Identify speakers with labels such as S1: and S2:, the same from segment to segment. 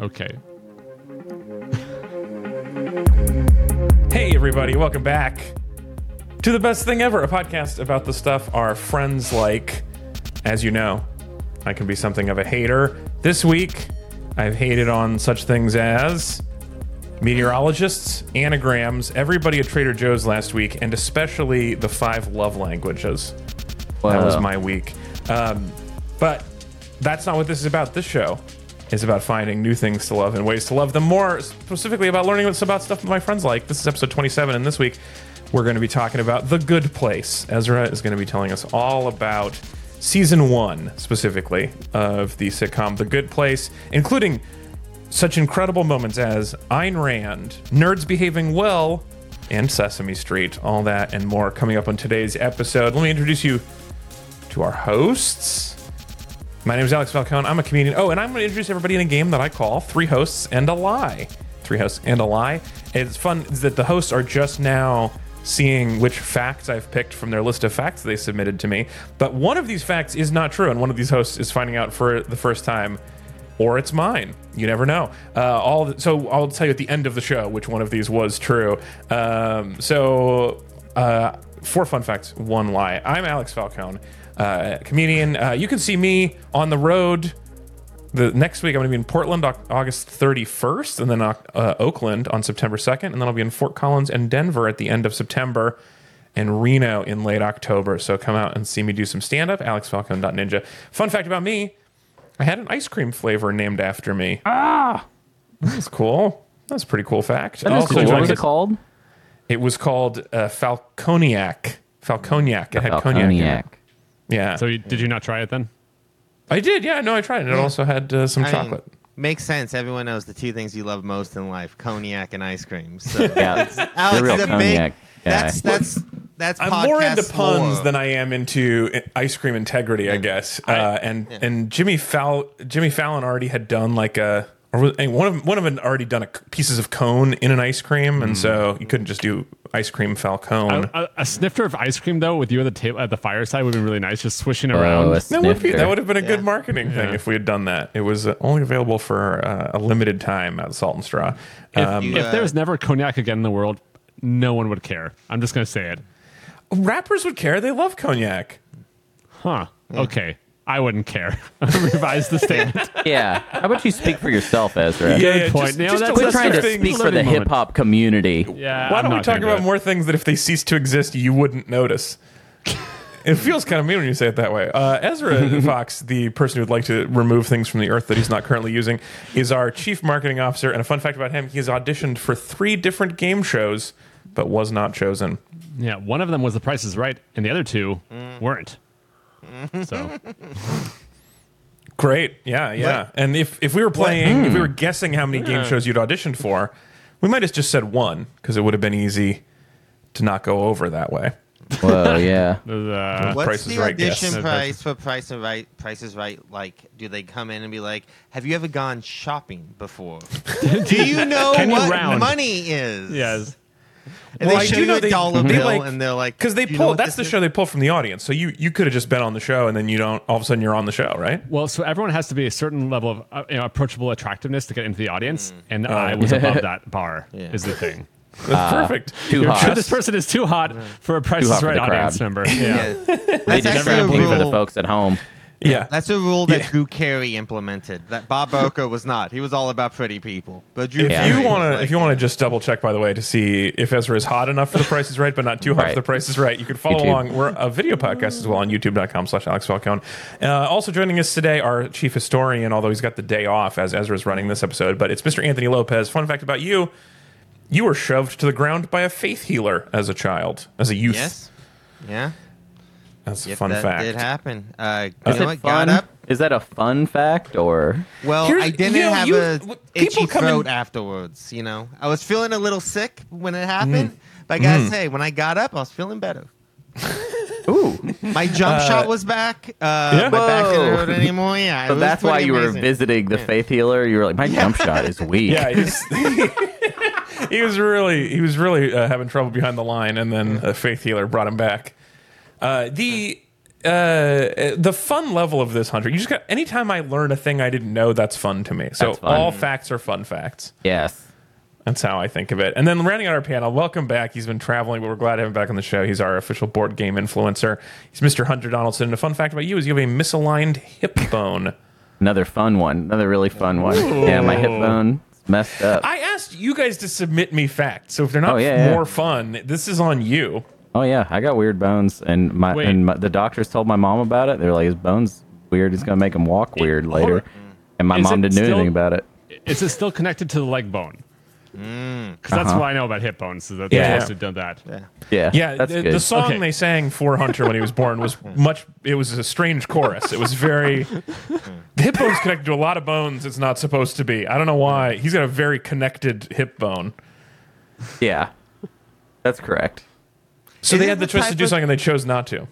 S1: Okay.
S2: Hey, everybody, welcome back to the best thing ever a podcast about the stuff our friends like. As you know, I can be something of a hater. This week, I've hated on such things as meteorologists, anagrams, everybody at Trader Joe's last week, and especially the five love languages. That was my week. Um, but that's not what this is about. This show is about finding new things to love and ways to love them more. Specifically, about learning what's about stuff that my friends like. This is episode 27, and this week we're going to be talking about The Good Place. Ezra is going to be telling us all about season one, specifically, of the sitcom The Good Place, including such incredible moments as Ayn Rand, Nerds Behaving Well, and Sesame Street. All that and more coming up on today's episode. Let me introduce you to our hosts. My name is Alex Falcone. I'm a comedian. Oh, and I'm going to introduce everybody in a game that I call Three Hosts and a Lie. Three Hosts and a Lie. It's fun that the hosts are just now seeing which facts I've picked from their list of facts they submitted to me. But one of these facts is not true, and one of these hosts is finding out for the first time or it's mine. You never know. Uh, all the, so I'll tell you at the end of the show which one of these was true. Um, so uh, four fun facts, one lie. I'm Alex Falcone, uh, comedian. Uh, you can see me on the road. The next week I'm going to be in Portland, Au- August 31st, and then uh, Oakland on September 2nd, and then I'll be in Fort Collins and Denver at the end of September. And Reno in late October. So come out and see me do some stand up. AlexFalcone.ninja. Fun fact about me I had an ice cream flavor named after me. Ah, that's cool. That's a pretty cool fact.
S3: That is
S2: Also
S3: cool. What was it called?
S2: It was called uh, Falconiac. Falconiac. It had cognac. in it.
S3: Cognac.
S2: Yeah.
S1: So you, did you not try it then?
S2: I did. Yeah. No, I tried it. It also had uh, some
S4: I mean,
S2: chocolate.
S4: makes sense. Everyone knows the two things you love most in life: cognac and ice cream. So
S3: Yeah,
S4: Alex
S3: the real
S4: is big.
S3: cognac guy.
S4: That's that's that's.
S2: I'm more into
S4: podcast
S2: puns
S4: lore.
S2: than I am into i- ice cream integrity, I guess. Uh, and and Jimmy Fallon, Jimmy Fallon already had done like a or was, one of one of them already done a c- pieces of cone in an ice cream, and so you couldn't just do ice cream Falcone.
S1: A, a, a snifter of ice cream though, with you at the table at the fireside, would have been really nice. Just swishing
S3: Oh,
S1: around.
S3: a
S2: That would be that would have been a good
S4: Yeah.
S2: marketing thing if we had done that. It was uh, only available for uh, a limited time at Salt and Straw. Um,
S4: you-
S1: if
S4: uh,
S1: there was never cognac again in the world, no one would care. I'm just gonna say it.
S2: rappers would care; they love cognac.
S1: Huh? Okay, I wouldn't care. Revise the statement.
S3: Yeah. How about you speak for yourself, Ezra?
S2: Yeah,
S1: Good point.
S2: just-
S1: You know,
S2: just
S1: that's-
S3: We're trying to
S2: things-
S3: speak for the hip hop community.
S1: Yeah.
S2: Why
S1: I'm
S2: don't we talk
S1: gonna do
S2: about
S1: it.
S2: more things that if they cease to exist, you wouldn't notice? It feels kind of mean when you say it that way. Uh, Ezra Fox, the person who'd like to remove things from the earth that he's not currently using, is our chief marketing officer. And a fun fact about him: he has auditioned for three different game shows, but was not chosen.
S1: Yeah, one of them was The Price is Right, and the other two weren't. So
S2: Great, yeah, yeah. and if if we were playing, if we were hmm. guessing how many game shows you'd auditioned for, we might have just said one because it would have been easy to not go over that way.
S3: Whoa, yeah.
S4: What's
S2: Price
S4: the
S2: Right
S4: audition
S2: guess.
S4: price for Price is Right? Price is Right. Like, do they come in and be like, "Have you ever gone shopping before? do you know
S1: Can you
S4: what
S1: round?
S4: money is?"
S1: yes.
S4: And
S2: Well,
S4: they
S2: I
S4: show
S2: do
S4: you
S2: know
S4: a
S2: they-
S4: dollar
S2: they
S4: bill,
S2: like-
S4: and they're like,
S2: Because they
S4: "Do you know
S2: pull that's the
S4: is?"
S2: show they pull from the audience. So you you could have just been on the show and then you don't all of a sudden you're on the show, right?
S1: Well, so everyone has to be a certain level of uh, you know, approachable attractiveness to get into the audience, and I was above that bar.
S4: Yeah.
S1: Is the thing.
S2: That's perfect.
S3: Too hot.
S1: sure this person is too hot for a Price is Right audience
S3: crowd.
S1: member. Yeah.
S4: Yeah.
S3: They
S4: That's
S3: just
S4: actually
S3: try
S4: a
S3: to the folks at home.
S2: Yeah.
S4: That's a rule that
S2: Yeah.
S4: Drew Carey implemented. That Bob Barker was not. He was all about pretty people. But Drew
S2: If
S3: Yeah.
S2: you want to,
S4: like,
S2: if you want to just double check, by the way, to see if Ezra is hot enough for the Price is Right, but not too hot
S3: Right.
S2: for the Price is Right, you can follow
S3: YouTube.
S2: along. We're a video podcast as well on YouTube.com/slash Alex Falcone. Uh, also joining us today, our chief historian, although he's got the day off as Ezra's running this episode, but it's Mr. Anthony Lopez. Fun fact about you: you were shoved to the ground by a faith healer as a child, as a youth.
S4: yes, yeah,
S2: That's a
S4: Yep,
S2: fun
S4: that
S2: fact.
S4: did happen. Uh, you
S3: Is
S4: know
S3: it
S4: what? Got up.
S3: Is that a fun fact or?
S4: Well,
S2: Here's-
S4: I didn't
S2: you know,
S4: have
S2: you-
S4: a
S2: w-
S4: itchy
S2: people come in-
S4: throat afterwards. You know, I was feeling a little sick when it happened, but I gotta say, when I got up, I was feeling better.
S3: Ooh.
S4: My jump shot was back. Uh,
S2: Yeah?
S4: My back didn't
S3: Whoa.
S4: hurt anymore. Yeah, it
S3: So that's why
S4: pretty
S3: you were visiting the faith healer. You were like, my jump shot is weak.
S2: Yeah, he's, he was really he was really uh, having trouble behind the line, and then a faith healer brought him back. Uh, the uh, the fun level of this hunter. You just got anytime I learn a thing I didn't know, that's fun to me. So
S3: That's fun.
S2: all facts are fun facts.
S3: Yes.
S2: That's how I think of it. And then rounding out our panel, welcome back. He's been traveling, but we're glad to have him back on the show. He's our official board game influencer. He's Mr. Hunter Donaldson. And a fun fact about you is you have a misaligned hip bone.
S3: Another fun one. Another really fun one. Yeah, my hip bone is messed up.
S2: I asked you guys to submit me facts, so if they're not
S3: Oh, yeah, yeah.
S2: more fun, this is on you.
S3: Oh yeah, I got weird bones, and my
S1: Wait.
S3: and my, the doctors told my mom about it. They're like, his bones weird. It's gonna make him walk weird
S1: hold
S3: later.
S1: on.
S3: And my
S1: Is
S3: mom
S1: it
S3: didn't do
S1: still-
S3: anything about it.
S1: Is it still connected to the leg bone? Because that's
S3: Uh-huh.
S1: what I know about hip bones. So that
S3: Yeah.
S1: they're supposed to have done that.
S4: Yeah.
S3: Yeah,
S2: Yeah,
S3: that's
S2: the,
S3: good.
S2: the song
S1: Okay.
S2: they sang for Hunter when he was born was much. It was a strange chorus. It was very. the hip bone's connected to a lot of bones. It's not supposed to be. I don't know why. He's got a very connected hip bone.
S3: yeah, that's correct.
S2: So they had the
S4: the
S2: choice to do
S4: of-
S2: something and they chose not to.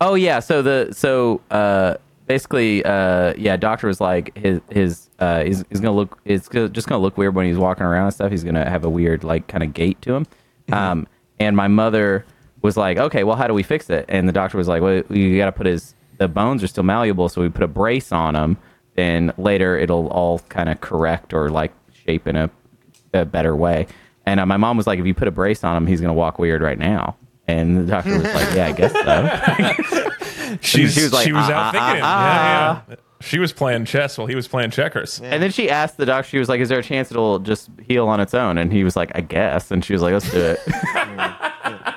S3: Oh yeah, so the so uh basically uh yeah, doctor was like his his uh he's, he's gonna look it's just gonna look weird when he's walking around and stuff. He's gonna have a weird like kind of gait to him. Um and my mother was like, okay, well how do we fix it? And the doctor was like, well you got to put his the bones are still malleable, so we put a brace on him. Then later it'll all kind of correct or like shape in a, a better way. And uh, my mom was like, if you put a brace on him, he's gonna walk weird right now. And the doctor was like, yeah, I guess so.
S2: She's,
S3: she was like,
S2: she was
S3: "Ah,
S2: out
S3: ah,
S2: thinking.
S3: ah,
S2: yeah, yeah. She was playing chess while he was playing checkers.
S3: And then she asked the doctor, she was like, Is there a chance it'll just heal on its own? And he was like, I guess. And she was like, Let's do it.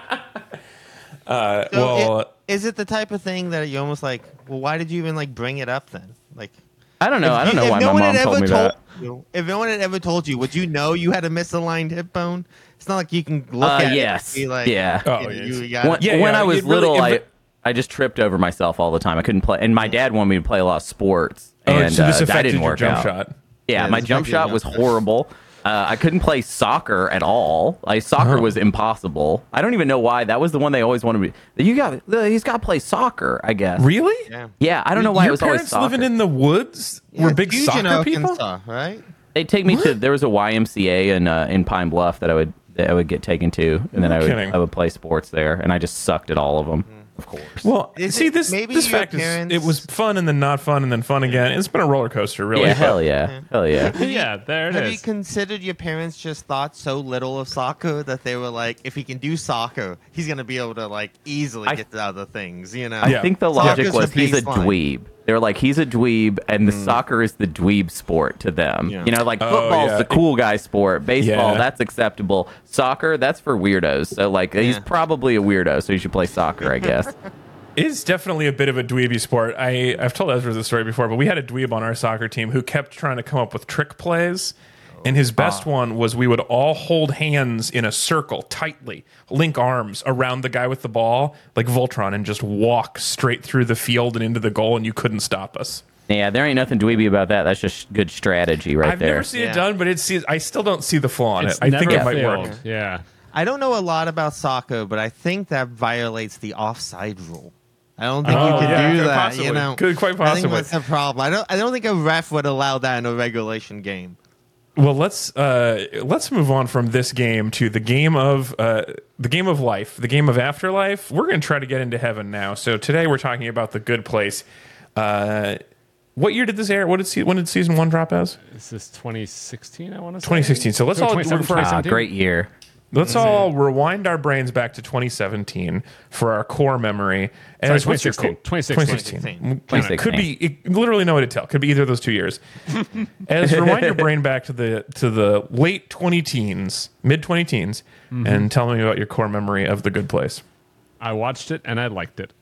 S2: Uh,
S4: So
S2: well,
S4: it- is it the type of thing that you almost like? Well, why did you even like bring it up then? Like,
S3: I don't know. I don't
S4: you-
S3: know
S4: if
S3: why
S4: no
S3: my mom told me
S4: told
S3: that.
S4: you, if no one had ever told you, would you know you had a misaligned hip bone? It's not like you can look
S3: Uh,
S4: at
S3: yes.
S4: it and be like,
S3: Yeah.
S2: Oh,
S4: you, you
S2: it's-
S4: got
S3: When,
S4: it.
S2: Yeah,
S3: when
S2: yeah,
S3: I was
S2: really-
S3: little,
S2: it
S3: I, I just tripped over myself all the time. I couldn't play. And my dad wanted me to play a lot of sports.
S2: oh,
S3: And
S2: so this
S3: uh, that
S2: affected
S3: didn't
S2: your
S3: work
S2: jump
S3: out.
S2: shot.
S3: Yeah,
S4: Yeah,
S3: my jump shot was
S4: shot.
S3: horrible. Uh, I couldn't play soccer at all. Like soccer
S2: Oh.
S3: was impossible. I don't even know why. That was the one they always wanted me. You got. He's got to play soccer. I guess.
S2: Really?
S4: Yeah.
S3: Yeah, I don't know why
S2: Your
S3: it was always
S2: parents
S3: soccer.
S2: living in the woods
S4: Yeah,
S2: were big soccer
S4: in
S2: people.
S4: Right?
S3: They take me to there was a YMCA in uh, in Pine Bluff that I would that I would get taken to, and then I would
S2: kidding.
S3: I would play sports there, and I just sucked at all of them. Mm. Of course.
S2: Well,
S4: Is
S2: see
S4: it-
S2: this
S4: maybe
S2: this
S4: your
S2: fact is
S4: parents-
S2: it was fun and then not fun and then fun again. It's been a roller coaster, really.
S3: yeah,
S2: but-
S3: hell yeah, hell yeah.
S1: yeah, there it
S4: Have you considered your parents just thought so little of soccer that they were like, if he can do soccer, he's gonna be able to like easily
S3: I-
S4: get to other things, you know?
S3: I
S2: Yeah.
S3: think the
S4: Soccer's
S3: logic was
S4: the
S3: he's a
S4: baseline.
S3: dweeb. They were like he's a dweeb, and the hmm. soccer is the dweeb sport to them.
S4: Yeah.
S3: You know, like
S2: Oh,
S3: football's
S2: yeah.
S3: the cool guy sport. Baseball
S2: Yeah.
S3: that's acceptable. Soccer that's for weirdos. So like he's probably a weirdo, so he should play soccer, I guess.
S2: It is definitely a bit of a dweeby sport. I, I've told Ezra this story before, but we had a dweeb on our soccer team who kept trying to come up with trick plays. And his best ah. one was we would all hold hands in a circle tightly, link arms around the guy with the ball, like Voltron, and just walk straight through the field and into the goal, and you couldn't stop us.
S3: yeah, there ain't nothing dweeby about that. That's just good strategy right
S2: I've
S3: there.
S2: never seen
S4: Yeah.
S2: it done, but it's I still don't see the flaw in
S1: It's
S2: it. I think
S1: never
S2: it might work.
S1: Yeah.
S4: I don't know a lot about soccer, but I think that violates the offside rule. I don't think
S2: Oh,
S4: you can
S2: yeah,
S4: do
S2: could
S4: that.
S2: possibly.
S4: You know,
S2: Could quite
S4: I think
S2: possibly.
S4: that's the problem. I don't. I don't think a ref would allow that in a regulation game.
S2: Well, let's uh, let's move on from this game to the game of uh, the game of life, the game of afterlife. We're going to try to get into heaven now. So today we're talking about the good place. Uh, what year did this air? What did se- when did season one drop as?
S1: This is 2016, I want to say.
S2: 2016. So let's all-
S1: 2017,
S2: for-
S3: Ah,
S1: 2017?
S3: great year.
S2: Let's all rewind our brains back to 2017 for our core memory. And
S1: Sorry,
S2: what's your
S1: 2016.
S2: core-
S1: 2016.
S2: 2016. Could be it, literally no way to tell. Could be either of those two years. As rewind your brain back to the to the late 20 teens, mid 20 teens,
S1: Mm-hmm.
S2: and tell me about your core memory of the Good Place.
S1: I watched it and I liked it.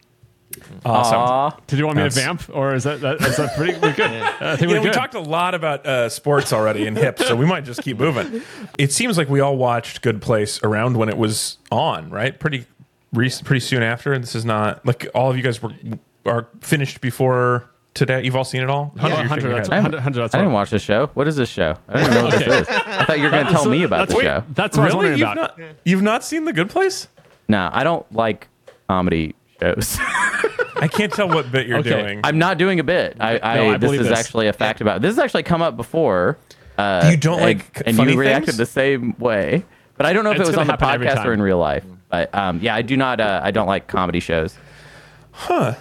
S2: Awesome.
S3: Aw.
S1: Did you want me
S2: That's-
S1: to vamp, or is that, that is that pretty we're good? I think
S2: You
S1: we're
S2: know, we talked a lot about uh, sports already and hips, so we might just keep moving. It seems like we all watched Good Place around when it was on, right? Pretty, rec- pretty soon after. This is not like all of you guys were are finished before today. You've all seen it all. Hunter,
S1: Yeah,
S2: you're
S1: Hunter,
S2: shaking your
S1: that's
S2: head.
S3: I,
S1: Hunter- Hunter, that's
S3: I didn't
S1: what-
S3: watch this show. What is this show? I don't know what this is. I thought you were going to tell me about the show.
S1: That's what I was
S2: really?
S1: wondering
S2: You've
S1: about.
S2: not, you've not seen The Good Place?
S3: No, I don't like comedy shows.
S2: I can't tell what bit you're
S1: Okay.
S2: doing.
S3: I'm not doing a bit. I, I,
S1: No, I
S3: this is
S1: this.
S3: actually a fact about. This has actually come up before. Uh,
S2: You don't
S3: and-
S2: like
S3: and you reacted
S2: things?
S3: the same way. But I don't know if
S1: It's
S3: it was on the podcast or in real life. But um, yeah, I do not. Uh, I don't like comedy shows. Huh.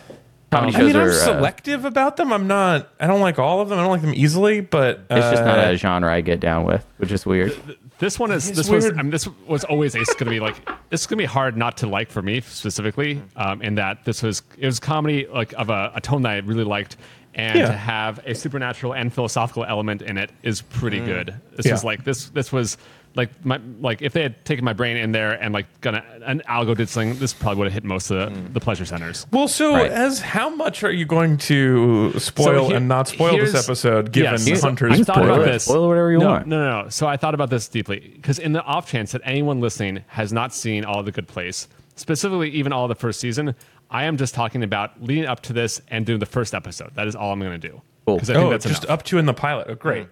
S3: Comedy
S2: I
S3: shows
S2: mean, I'm
S3: are. uh,
S2: selective about them. I'm not. I don't like all of them. I don't like them easily, but
S3: it's just not
S2: uh,
S3: a genre I get down with, which is weird.
S1: This one is this was. I mean this was always to be like this is going to be hard not to like for me specifically mm-hmm. um, in that this was it was comedy like of a, a tone that I really liked and
S2: Yeah.
S1: to have a supernatural and philosophical element in it is pretty mm. good. This
S2: Yeah.
S1: was like this this was like my like if they had taken my brain in there and like gonna an algo did something this probably would have hit most of the, mm. the pleasure centers.
S2: Well, so
S3: Right.
S2: as how much are you going to spoil
S1: So here-
S2: and not spoil this
S1: here's-
S2: episode, given
S1: Yes.
S2: Hunter's
S1: I thought about
S2: spoiler?
S1: this.
S3: Spoil whatever you
S1: no,
S3: want.
S1: No, no, no. So I thought about this deeply because in the off chance that anyone listening has not seen All the Good Place, specifically even all of the first season, I am just talking about leading up to this and doing the first episode. That is all I'm going to do.
S3: Cool.
S1: Because I think
S2: Oh,
S1: that's
S2: just
S1: enough.
S2: up to in the pilot. Oh, great.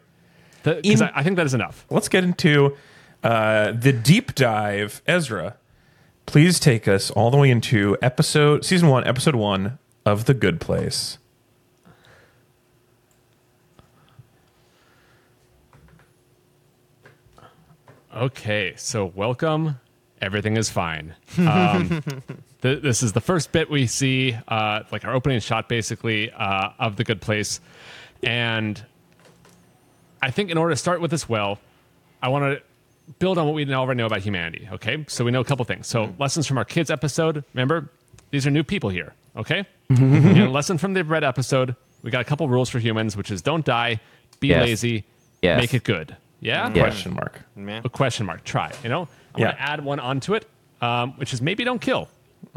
S1: Because I, I think that is enough.
S2: Let's get into uh, the deep dive. Ezra, please take us all the way into episode season one, episode one of The Good Place.
S1: Okay, so welcome. Everything is fine. Um, th- this is the first bit we see, uh, like our opening shot, basically, uh, of the good place. And I think in order to start with this well, I want to build on what we already know about humanity. Okay, so we know a couple things. So mm-hmm. lessons from our kids episode. Remember, these are new people here. Okay, mm-hmm. and lesson from the red episode. We got a couple rules for humans, which is don't die, be
S3: Yes.
S1: lazy,
S3: Yes.
S1: make it good. Yeah. Mm-hmm.
S3: Yeah.
S2: Question mark.
S4: Man.
S1: a question mark. Try. You know, I'm
S2: Yeah.
S1: gonna add one onto it, um, which is maybe don't kill.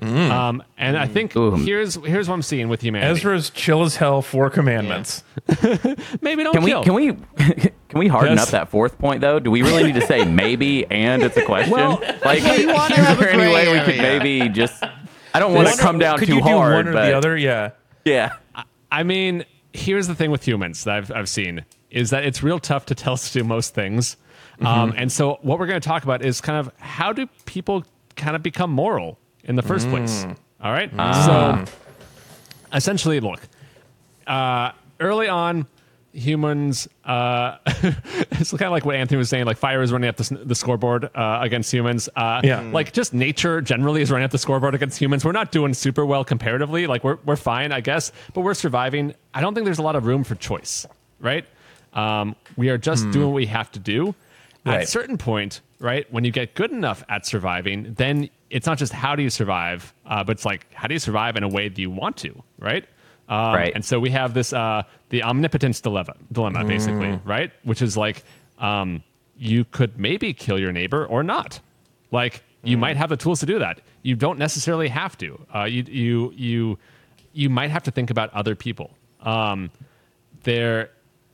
S1: Um, and I think
S3: Ooh.
S1: here's here's what I'm seeing with humanity.
S2: Ezra's chill as hell. Four commandments.
S1: maybe don't
S3: Can we can we can we harden
S1: Yes.
S3: up that fourth point though? Do we really need to say maybe and it's a question?
S1: Well,
S3: like,
S4: you wanna
S3: is
S4: have
S3: there any way we could
S4: area.
S3: maybe just? I don't want to come down
S2: Could
S3: too
S2: you do
S3: hard,
S2: one or
S3: but
S2: the other? Yeah.
S3: yeah,
S1: I mean, here's the thing with humans that I've, I've seen is that it's real tough to tell us to do most things. Um, and so what we're going to talk about is kind of how do people kind of become moral in the first place? All right. So essentially, look, uh, early on, humans, uh, it's kind of like what Anthony was saying, like fire is running up the, the scoreboard uh, against humans. Uh,
S2: Yeah.
S1: Like just nature generally is running up the scoreboard against humans. We're not doing super well comparatively. Like we're, we're fine, I guess, but we're surviving. I don't think there's a lot of room for choice, right? Um, we are just doing what we have to do. At
S2: Right.
S1: a certain point, right, when you get good enough at surviving, then it's not just how do you survive, uh, but it's like how do you survive in a way that you want to, right? Um,
S3: Right.
S1: And so we have this uh, the omnipotence dilemma, dilemma basically, right? Which is like um, you could maybe kill your neighbor or not. Like you might have the tools to do that. You don't necessarily have to. Uh, you you you you might have to think about other people. Um, there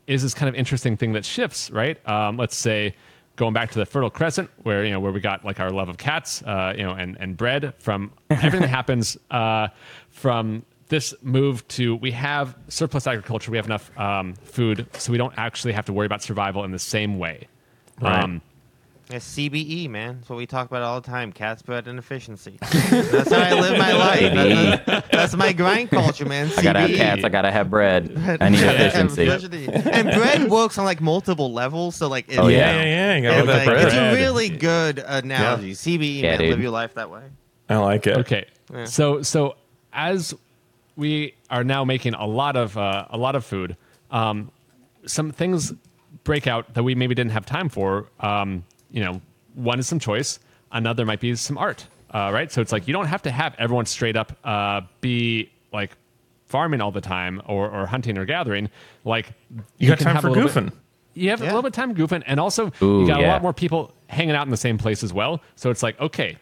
S1: is this kind of interesting thing that shifts, right? Um, let's say going back to the Fertile Crescent, where you know where we got like our love of cats, uh, you know, and and bread from everything that happens uh, from this move to we have surplus agriculture, we have enough um, food, so we don't actually have to worry about survival in the same way.
S2: Right.
S1: Um,
S4: It's CBE, man. That's what we talk about all the time. cats, spread and efficiency. that's how I live my life. That's, that's my grind culture, man. CBE.
S3: I gotta have cats. I gotta have bread. I need efficiency.
S4: Efficiency. and bread works on like multiple levels. So like, it's,
S3: Oh,
S2: Yeah,
S3: yeah.
S2: yeah, yeah. You
S4: it's, like,
S2: bread.
S4: it's a really good analogy. CBE,
S3: Yeah,
S4: man.
S3: dude.
S4: Live your life that way.
S2: I like it.
S1: Okay.
S4: Yeah.
S1: So so as we are now making a lot of uh, a lot of food, um, some things break out that we maybe didn't have time for. Um, you know, one is some choice. Another might be some art. Uh, right. So it's like you don't have to have everyone straight up uh, be like farming all the time or, or hunting or gathering. Like
S2: You got time
S1: have
S2: for goofing.
S1: bit- you have a little bit of time goofing, and also
S3: Ooh,
S1: you got a lot more people hanging out in the same place as well. So it's like, okay,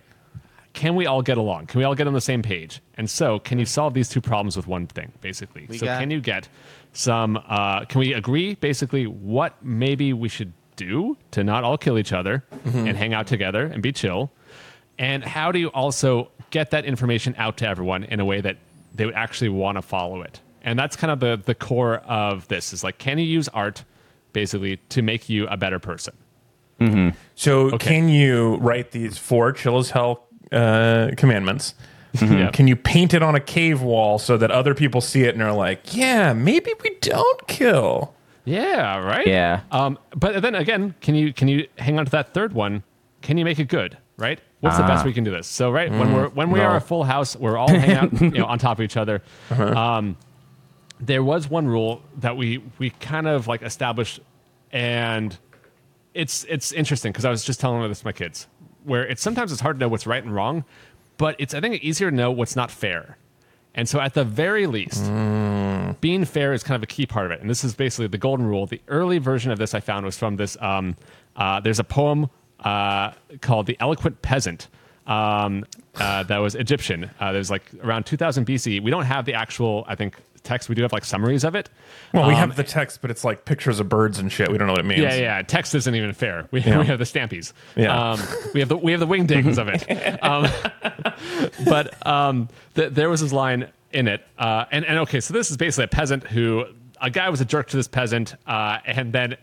S1: can we all get along? Can we all get on the same page? And so, can you solve these two problems with one thing, basically?
S4: We
S1: so, can you get some? Uh, can we agree, basically, what maybe we should do to not all kill each other mm-hmm. and hang out together and be chill? And how do you also get that information out to everyone in a way that they would actually want to follow it? And that's kind of the the core of this. Is like, can you use art, basically, to make you a better person? Mm-hmm.
S2: So,
S1: Okay.
S2: can you write these four chill as hell uh, commandments? Mm-hmm.
S1: Yeah.
S2: Can you paint it on a cave wall so that other people see it and are like, yeah, maybe we don't kill?
S1: Yeah, right.
S3: Yeah.
S1: Um, but then again, can you can you hang on to that third one? Can you make it good? Right. what's the best
S3: Ah.
S1: we can do this? So right when we're when we are a full house, we're all hanging out, you know, on top of each other. Um, there was one rule that we we kind of like established, and it's it's interesting because I was just telling this to my kids, where it's sometimes it's hard to know what's right and wrong, but it's I think easier to know what's not fair. And so at the very least, being fair is kind of a key part of it. And this is basically the golden rule. The early version of this I found was from this. Um, uh, there's a poem uh, called "The Eloquent Peasant." Um, uh, that was Egyptian. Uh, there's like around 2000 BC. We don't have the actual, I think, text. We do have like summaries of it.
S2: Well, we
S1: Um,
S2: have the text, but it's like pictures of birds and shit. We don't know what it means.
S1: yeah, yeah. Text isn't even fair. We,
S2: Yeah.
S1: we have the stampies.
S2: Yeah.
S1: Um, we have the we have the wingdings of it. Um, but um, th- there was this line in it, uh, and and okay, so this is basically a peasant who a guy was a jerk to this peasant, uh, and then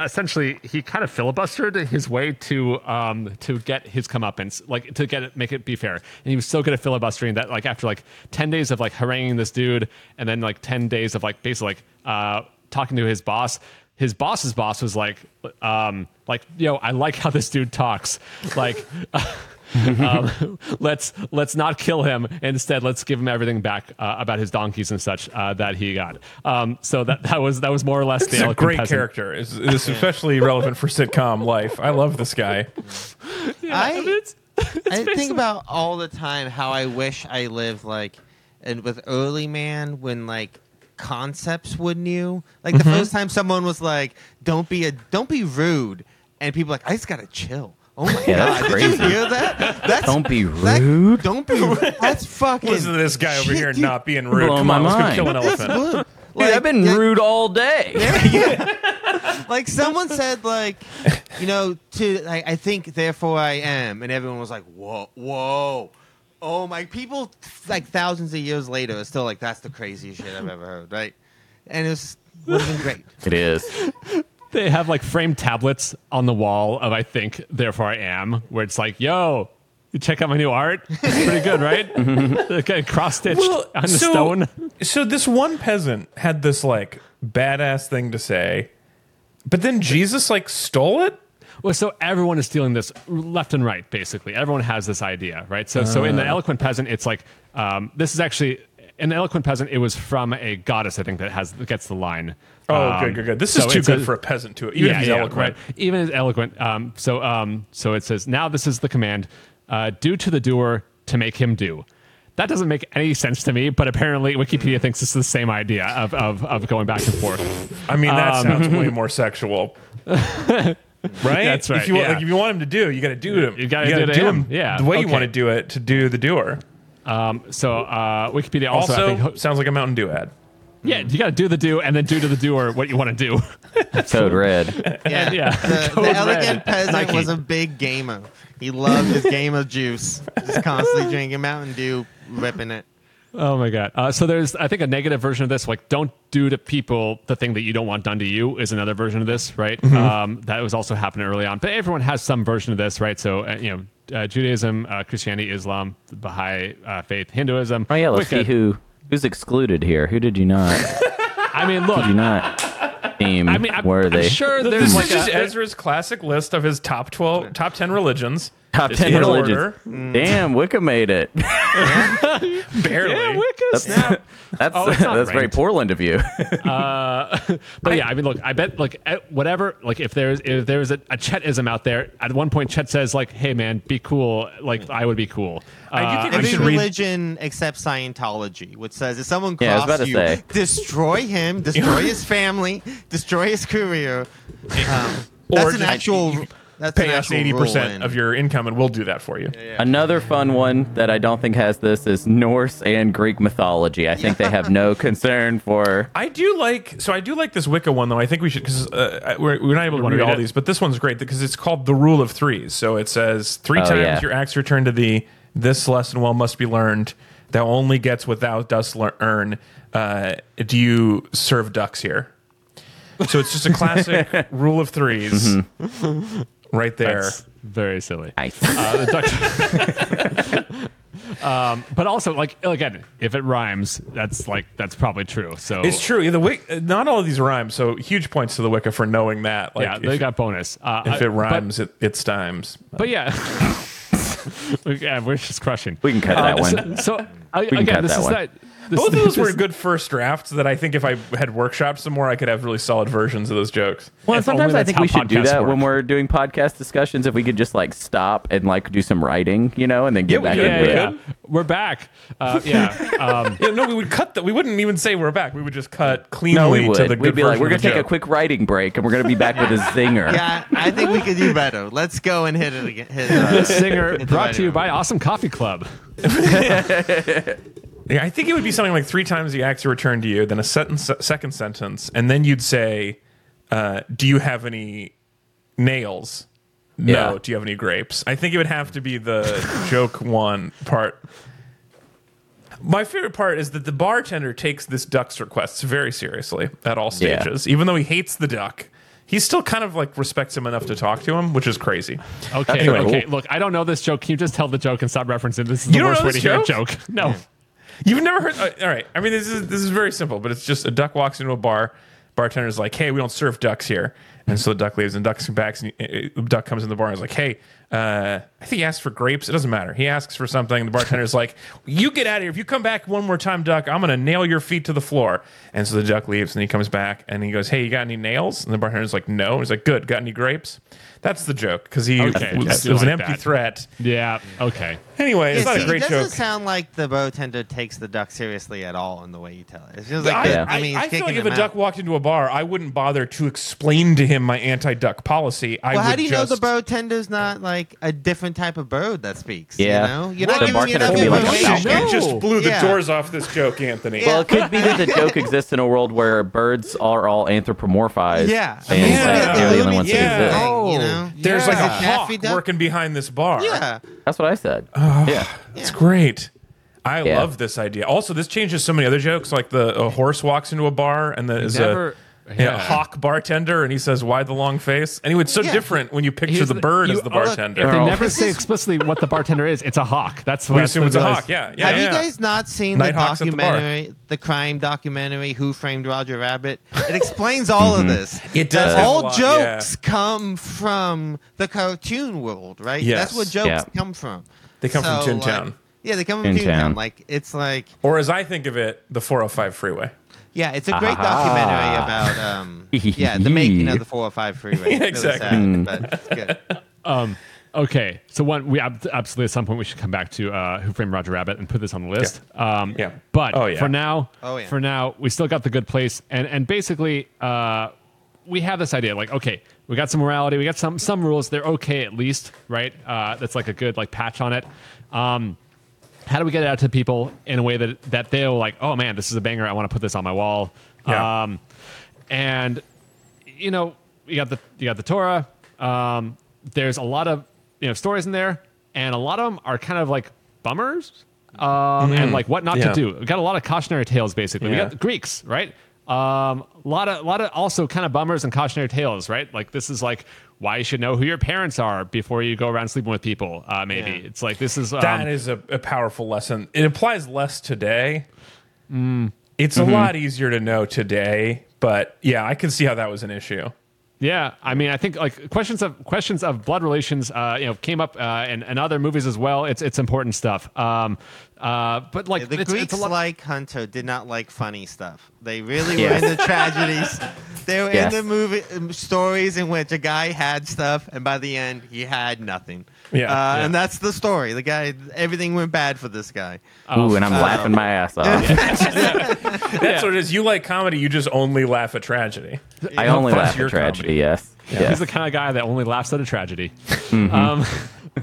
S1: essentially he kind of filibustered his way to um, to get his comeuppance, like to get it, make it be fair. And he was so good at filibustering that like after like ten days of like haranguing this dude, and then like ten days of like basically like uh, talking to his boss his boss's boss was like, um, like, yo, I like how this dude talks. Like, um, let's let's not kill him. Instead, let's give him everything back uh, about his donkeys and such uh, that he got. Um, so that that was that was more or less
S2: This
S1: the
S2: a great
S1: peasant.
S2: character. It's, it's especially relevant for sitcom life. I love this guy.
S4: I-
S1: mean, it's-
S4: I think about all the time how I wish I lived like, and with early man when like concepts were new. Like
S1: Mm-hmm.
S4: the first time someone was like, "Don't be a, don't be rude," and people like, "I just gotta chill." Oh my
S3: Yeah,
S4: god!
S3: that's
S4: Did
S3: crazy.
S4: you hear that? That's
S3: Don't be
S4: that-
S3: rude.
S4: don't be. rude. That's fucking.
S2: Listen to this guy over
S4: shit,
S2: here
S4: dude.
S2: not being rude.
S3: Blowing
S2: Come
S3: my
S2: on, let's go
S3: mind.
S2: kill an
S4: That's
S2: elephant.
S4: rude.
S3: Dude,
S4: Like,
S3: I've been
S4: yeah,
S3: rude all day.
S4: like someone said like you know to like, i think therefore i am and everyone was like whoa whoa oh my people like thousands of years later are still like that's the craziest shit i've ever heard right and it was would have been great
S3: It is.
S1: They have like framed tablets on the wall of I think therefore I am, where it's like, yo. You check out my new art. It's pretty good, right? okay, cross stitched on the
S2: so,
S1: stone.
S2: so this one peasant had this like badass thing to say, but then Jesus like stole it.
S1: Well, so everyone is stealing this left and right, basically. Everyone has this idea, right? So, so
S2: Uh.
S1: in the Eloquent Peasant, it's like um, this is actually in the Eloquent Peasant. It was from a goddess, I think, that has that gets the line.
S2: Oh,
S1: Um,
S2: good, good, good. This
S1: so
S2: is too good
S1: a-
S2: for a peasant to it, even if he's eloquent.
S1: right. Even as eloquent. Um, so, um, so it says now this is the command: uh, do to the doer to make him do. That doesn't make any sense to me, but apparently Wikipedia thinks this is the same idea of, of, of going back and forth.
S2: I mean, that
S1: Um,
S2: sounds way more sexual. right?
S1: That's right,
S2: If you,
S1: yeah.
S2: like, if you want him to do, you got to do it.
S1: You gotta do to him, yeah,
S2: the way you want to do it to do the doer.
S1: So uh, Wikipedia also,
S2: Also,
S1: think,
S2: sounds like a Mountain Dew ad.
S1: Yeah, you got to do the do and then do to the doer what you want to do.
S3: Code red.
S4: yeah,
S1: yeah.
S4: the,
S1: Code
S4: the
S1: red.
S4: elegant peasant
S1: Nike.
S4: was a big gamer he loved his game of juice just constantly drinking mountain dew ripping it
S1: Oh my god. Uh, so there's, I think, a negative version of this. Like, don't do to people the thing that you don't want done to you is another version of this, right?
S3: Mm-hmm.
S1: Um, that was also happening early on. But everyone has some version of this, right? So uh, you know, uh, Judaism, uh, Christianity, Islam, the Baha'i uh, faith, Hinduism.
S3: Oh yeah, let's
S1: Wicca.
S3: see who who's excluded here. Who did you not?
S1: I mean, look.
S3: Who did you not deem
S1: I mean, I'm, I'm
S3: worthy?
S1: sure
S2: This
S1: there's
S2: is
S1: like
S2: just
S1: a,
S2: Ezra's classic list of his top twelve, top ten religions.
S3: Top
S2: It's
S3: ten
S2: in
S3: religions.
S2: order.
S3: Damn, Wicca made it.
S2: Barely.
S1: yeah, Wicca
S3: That's
S1: snap.
S3: that's,
S1: Oh, it's not
S3: that's very
S1: ranked.
S3: Portland of you.
S1: But yeah, I mean, look, I bet like at whatever, like if there's if there's a, a Chetism out there, at one point Chet says like, "Hey man, be cool," like I would be cool.
S2: I do
S1: Uh,
S2: think we
S4: Every
S2: should read-
S4: religion except Scientology, which says if someone
S3: Yeah, I was about
S4: crosses
S3: to
S4: you,
S3: say.
S4: destroy him, destroy his family, destroy his career. Um,
S2: Or
S4: that's an
S2: just-
S4: actual. That's
S2: Pay us eighty percent
S4: in-
S2: of your income, and we'll do that for you.
S3: Another fun one that I don't think has this is Norse and Greek mythology. I think they have no concern for.
S2: I do like so I do like this Wicca one though. I think we should because uh, we're, we're not able to read
S1: read
S2: all
S1: it?
S2: these, but this one's great because it's called the Rule of Threes. So it says three
S3: Oh,
S2: times
S3: yeah.
S2: your acts return to thee. This lesson well must be learned. Thou only gets what thou dost lear- earn. Uh, do you serve ducks here? So it's just a classic rule of 3s right there.
S1: That's very silly.
S3: Nice.
S1: Uh, the Dutch- um, but also, like again, if it rhymes, that's like that's probably true. So
S2: It's true. The Wic- not all of these rhyme, so huge points to the Wicca for knowing that. Like,
S1: yeah,
S2: if,
S1: they got bonus. Uh,
S2: if
S1: uh,
S2: it rhymes, it, it's times.
S1: but, but yeah, yeah, we're just crushing.
S3: We can cut that one.
S1: So, so I, again, this is
S3: one.
S1: that. This,
S2: Both of those were good first drafts that I think if I had workshopped some more, I could have really solid versions of those jokes.
S3: Well,
S1: If
S3: sometimes I think we should do that
S1: work.
S3: when we're doing podcast discussions. If we could just like stop and like do some writing, you know, and then get
S2: Yeah,
S3: back
S2: could.
S1: Yeah,
S3: into
S1: yeah,
S3: it.
S1: yeah. We're back. Uh, yeah. Um,
S2: Yeah, no, we would cut that. We wouldn't even say we're back. We would just cut cleanly
S3: No, we
S2: to
S3: would.
S2: the good
S3: We'd be like, we're gonna
S2: the
S3: take a quick writing break, and we're gonna be back with a zinger.
S4: Yeah, I think we could do better. Let's go and hit it again. Hit, uh,
S1: this singer
S4: hit
S1: brought to you by Awesome Coffee Club.
S2: Yeah, I think it would be something like three times the actor returned to you, then a sentence, second sentence, and then you'd say, uh, "Do you have any nails?" No.
S3: Yeah.
S2: Do you have any grapes? I think it would have to be the joke one part. My favorite part is that the bartender takes this duck's requests very seriously at all
S3: Yeah.
S2: stages, even though he hates the duck. He still kind of like respects him enough to talk to him, which is crazy.
S1: Okay,
S2: Anyway.
S1: okay. Look, I don't know this joke. Can you just tell the joke and stop referencing? This is the worst way to
S2: this
S1: hear a
S2: joke?
S1: joke. No.
S2: You've never heard? Uh, all right. I mean, this is this is very simple, but it's just a duck walks into a bar. Bartender's like, "Hey, we don't serve ducks here," and so the duck leaves, and duck comes back. And he, uh, duck comes in the bar and is like, "Hey, uh, I think he asked for grapes. It doesn't matter. He asks for something. And the bartender's like, "You get out of here. If you come back one more time, duck, I'm gonna nail your feet to the floor." And so the duck leaves, and he comes back, and he goes, "Hey, you got any nails?" And the bartender's like, "No." He's like, "Good. Got any grapes?" That's the joke because he
S1: Okay,
S2: it was, it was an empty
S1: that.
S2: threat.
S1: Yeah. Okay.
S2: Anyway, it's not
S4: see,
S2: a great joke.
S4: it doesn't
S2: joke.
S4: sound like the bartender takes the duck seriously at all in the way you tell it. It feels like,
S2: I,
S4: the-
S2: I,
S4: I mean,
S2: I
S4: he's
S2: feel like if a
S4: him
S2: duck
S4: out.
S2: walked into a bar, I wouldn't bother to explain to him my anti-duck policy. I
S4: Well,
S2: would
S4: how do you
S2: just,
S4: know the bartender's not like a different type of bird that speaks?
S3: Yeah.
S4: you know, you're not
S3: The
S4: giving me
S3: bartender
S4: enough
S3: could be like a
S4: information.
S2: You just blew the
S4: Yeah.
S2: doors off this joke, Anthony.
S4: Yeah.
S3: Well, it could be that the joke exists in a world where birds are all anthropomorphized.
S4: Yeah,
S3: and
S2: Yeah.
S3: like, they're the only ones that exist.
S1: Oh.
S2: There's like a
S4: Yeah.
S2: hawk working behind this bar.
S4: Yeah,
S3: That's what I said. yeah.
S2: It's great. I
S3: Yeah.
S2: love this idea. Also, this changes so many other jokes. Like the a horse walks into a bar and there's
S1: Never-
S2: a, yeah,
S1: yeah.
S2: hawk bartender, and he says, "Why the long face?" Anyway, it's so
S4: Yeah.
S2: different when you picture
S1: Here's
S2: the bird
S1: you-
S2: as the
S1: look,
S2: bartender.
S1: If they never say explicitly what the bartender is, it's a hawk. That's what
S2: we
S1: that's
S2: assume
S1: what
S2: it's a hawk. Yeah, yeah.
S4: Have
S2: yeah.
S4: you guys not seen
S2: Nighthawks
S4: the
S2: at the bar.
S4: documentary, the, crime documentary, Who Framed Roger Rabbit? It explains all of this.
S2: Mm-hmm. It does
S4: That all
S2: lot,
S4: jokes come from the cartoon world, right?
S2: Yes.
S4: That's where jokes
S3: Yeah.
S4: come from.
S2: They come from
S4: So,
S2: Toontown.
S4: like- yeah, they come from
S3: Toontown.
S4: Toontown. Like it's like
S2: Or as I think of it, the 405 freeway.
S4: Yeah, it's a great
S3: Ah.
S4: documentary about um yeah the making of the 405 freeway.
S2: Yeah,
S4: It's really
S2: exactly.
S4: sad, but it's good.
S1: Okay, so one we ab- absolutely at some point we should come back to uh, Who Framed Roger Rabbit and put this on the list. Um,
S2: Yeah.
S1: But
S2: Oh, yeah.
S1: for now,
S4: Oh, yeah.
S1: for now, we still got the good place, and and basically, uh, we have this idea like, okay, we got some morality, we got some some rules. They're okay at least, right? Uh, that's like a good like patch on it. Um, how do we get it out to people in a way that that they'll like, oh man, this is a banger. I want to put this on my wall.
S2: Yeah.
S1: Um, and you know, you got the you got the Torah. Um, there's a lot of you know stories in there, and a lot of them are kind of like bummers, um, and like what not
S2: Mm-hmm. Yeah.
S1: to do. We got a lot of cautionary tales, basically. We got the Greeks, right? Um, a lot of a lot of also kind of bummers and cautionary tales, right? Like this is like why you should know who your parents are before you go around sleeping with people. Uh, maybe
S4: Yeah.
S1: it's like this is um,
S2: That is a, a powerful lesson. It applies less today.
S1: Mm.
S2: It's
S1: Mm-hmm.
S2: a lot easier to know today, but yeah, I can see how that was an issue.
S1: Yeah, I mean, I think like questions of questions of blood relations, uh, you know, came up uh, in, in other movies as well. It's it's important stuff. Um, uh, but like
S4: the
S1: it's,
S4: Greeks,
S1: it's a lot.
S4: like Hunter, did not like funny stuff. They really
S3: Yes.
S4: were into tragedies. They were
S3: Yes.
S4: into movie um, stories in which a guy had stuff, and by the end, he had nothing.
S2: Yeah,
S4: uh,
S2: yeah.
S4: and that's the story. The guy, everything went bad for this guy.
S3: Ooh, and I'm laughing my ass off.
S2: That's what it is. You like comedy, you just only laugh at tragedy.
S3: I only
S2: That's
S3: laugh
S2: your
S3: at tragedy.
S2: comedy.
S3: Yes.
S1: He's the kind of guy that only laughs at a tragedy.
S3: Mm-hmm.
S1: Um,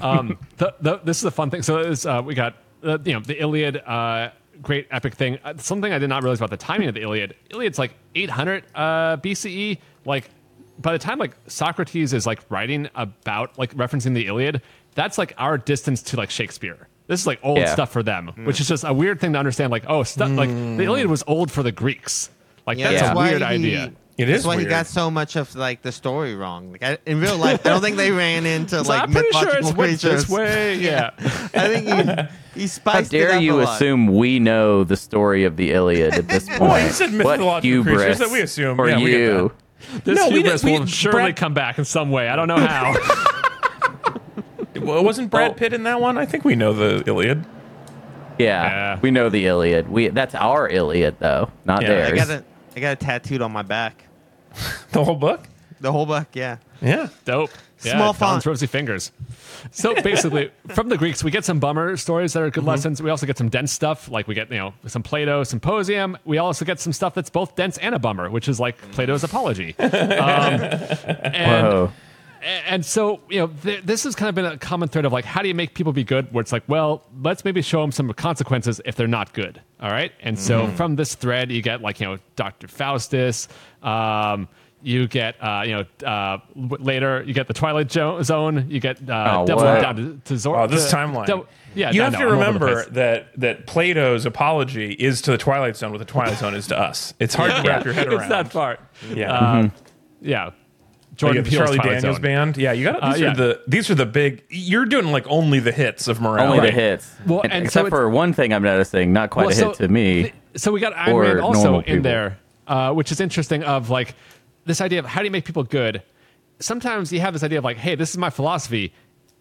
S1: um, the, the, this is a fun thing. So it's, uh, we got uh, you know the Iliad, uh, great epic thing. Uh, something I did not realize about the timing of the Iliad. Iliad's like 800 uh, BCE. Like by the time like Socrates is like writing about like referencing the Iliad, that's like our distance to like Shakespeare. This is like old
S3: Yeah.
S1: stuff for them, which is mm. just a weird thing to understand. Like oh, stuff like mm. the Iliad was old for the Greeks. Like
S4: Yeah,
S1: that's
S3: Yeah.
S1: a
S4: why
S1: weird
S4: he-
S1: idea.
S2: It
S4: That's
S2: is
S4: why he got so much of like the story wrong. Like I, in real life, I don't think they ran into
S1: So
S4: like
S1: I'm pretty sure
S4: mythological
S1: it's
S4: creatures.
S1: this way. Yeah.
S4: I think he, he
S3: How
S4: spiced it
S3: dare you
S4: a lot.
S3: assume we know the story of the Iliad at this point?
S2: Well, you said
S3: what
S2: mythological
S3: hubris
S2: creatures that we assume.
S3: for
S2: Yeah, we get
S3: you?
S1: This
S2: No, we
S1: hubris
S2: didn't- we-
S1: will surely
S2: Brad-
S1: come back in some way. I don't know how.
S2: Well, wasn't Brad. Pitt in that one? I think we know the Iliad.
S3: Yeah,
S1: Yeah.
S3: we know the Iliad. We that's our Iliad though, not
S2: Yeah.
S4: I
S3: theirs.
S4: got it. I got it tattooed on my back.
S2: The whole book.
S4: The whole book, yeah.
S2: Yeah.
S1: Dope. Yeah,
S4: Small
S1: Dawn's
S4: font.
S1: rosy fingers. So basically, from the Greeks, we get some bummer stories that are
S2: Mm-hmm.
S1: good lessons. We also get some dense stuff, like we get you know some Plato symposium. We also get some stuff that's both dense and a bummer, which is like Plato's apology. Um, and
S3: Whoa.
S1: And so you know th- this has kind of been a common thread of like how do you make people be good where it's like well let's maybe show them some consequences if they're not good all right and so
S2: Mm-hmm.
S1: from this thread you get like you know dr faustus um, you get uh, you know uh, later you get the twilight jo- zone you get uh,
S3: Oh,
S1: devil
S3: what?
S1: down to, to Zor-
S2: Oh, this
S1: to-
S2: timeline.
S1: Devil- yeah
S2: you
S1: I
S2: have
S1: know,
S2: to
S1: I'm all over the
S2: remember that that Plato's apology is to the Twilight Zone what the Twilight Zone is to us. It's hard to wrap your head around.
S1: it's that far
S2: Yeah.
S1: uh, yeah
S2: Oh,
S1: Jordan Peele's
S2: Charlie
S1: Twilight
S2: Daniels
S1: Zone.
S2: Band. Yeah, you got
S1: Uh,
S2: these
S1: yeah.
S2: are the these are the big. You're doing like only the hits of morality.
S3: Only
S1: Right.
S3: the hits.
S1: Well,
S3: And-
S1: and so
S3: except
S1: it's-
S3: for one thing I'm noticing, not quite
S1: Well,
S3: a hit
S1: so
S3: to me.
S1: th- So we got Iron
S3: Or
S1: Man also
S3: normal
S1: in
S3: people.
S1: there, uh, which is interesting. Of like this idea of how do you make people good? Sometimes you have this idea of like, hey, this is my philosophy,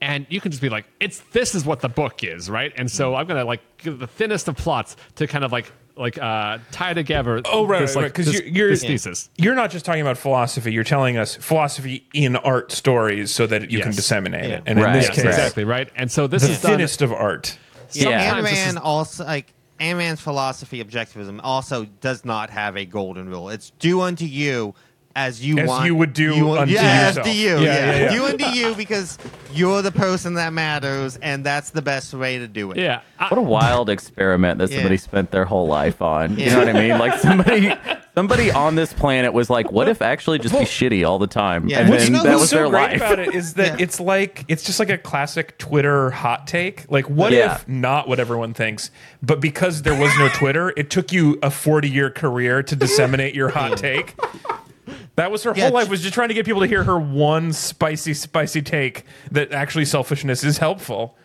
S1: and you can just be like, it's this is what the book is, right? And
S2: Mm.
S1: so I'm gonna like give the thinnest of plots to kind of like like uh, tie together.
S2: Oh right,
S1: this,
S2: right,
S1: like,
S2: because
S1: this,
S2: you're, you're
S1: thesis.
S2: You're not just talking about philosophy. You're telling us philosophy in art stories so that you can disseminate
S4: Yeah.
S2: it. And
S3: Right,
S2: in this
S1: Yes,
S2: case,
S1: exactly right. And so this
S2: the
S1: is done.
S2: thinnest of art.
S3: Yeah.
S4: Ant
S1: this
S4: Man also like Ayn Rand's philosophy objectivism also does not have a golden rule. It's do unto you as you
S2: As
S4: want.
S2: you would do
S4: you,
S2: unto
S4: yeah,
S2: yourself.
S4: as to you.
S2: Yeah,
S4: Yeah,
S2: yeah, yeah.
S4: do unto you because you're the person that matters, and that's the best way to do it.
S1: yeah, I-
S3: What a wild experiment that
S4: Yeah.
S3: somebody spent their whole life on. You know what I mean? Like somebody somebody on this planet was like, what if actually just be shitty all the time?
S4: Yeah.
S3: And
S4: Well,
S3: then
S4: you know
S3: that
S4: what's
S3: was
S2: so
S3: their
S2: great
S3: life.
S2: about it is that
S4: Yeah.
S2: it's like it's just like a classic Twitter hot take. Like, what
S3: Yeah.
S2: if not what everyone thinks, but because there was no Twitter, it took you a forty year career to disseminate your hot take. That was her
S4: Yeah,
S2: whole life was just trying to get people to hear her one spicy, spicy take that actually selfishness is helpful.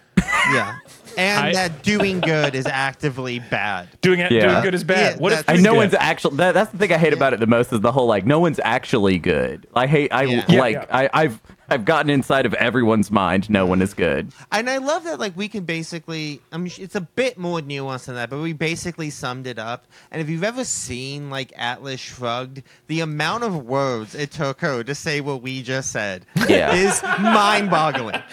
S4: Yeah. And
S1: I-
S4: that doing good is actively bad.
S2: Doing it,
S3: Yeah.
S2: doing good is bad.
S4: Yeah,
S2: what if
S3: I
S2: doing
S3: no
S2: good-
S3: one's actually that, that's the thing I hate about it the most is the whole like no one's actually good. I hate I
S4: Yeah.
S2: Yeah,
S3: like
S2: yeah.
S3: I, I've I've gotten inside of everyone's mind no one is good.
S4: And I love that, like, we can basically, I mean, it's a bit more nuanced than that, but we basically summed it up. And if you've ever seen, like, Atlas Shrugged, the amount of words it took her to say what we just said
S3: Yeah.
S4: is mind boggling.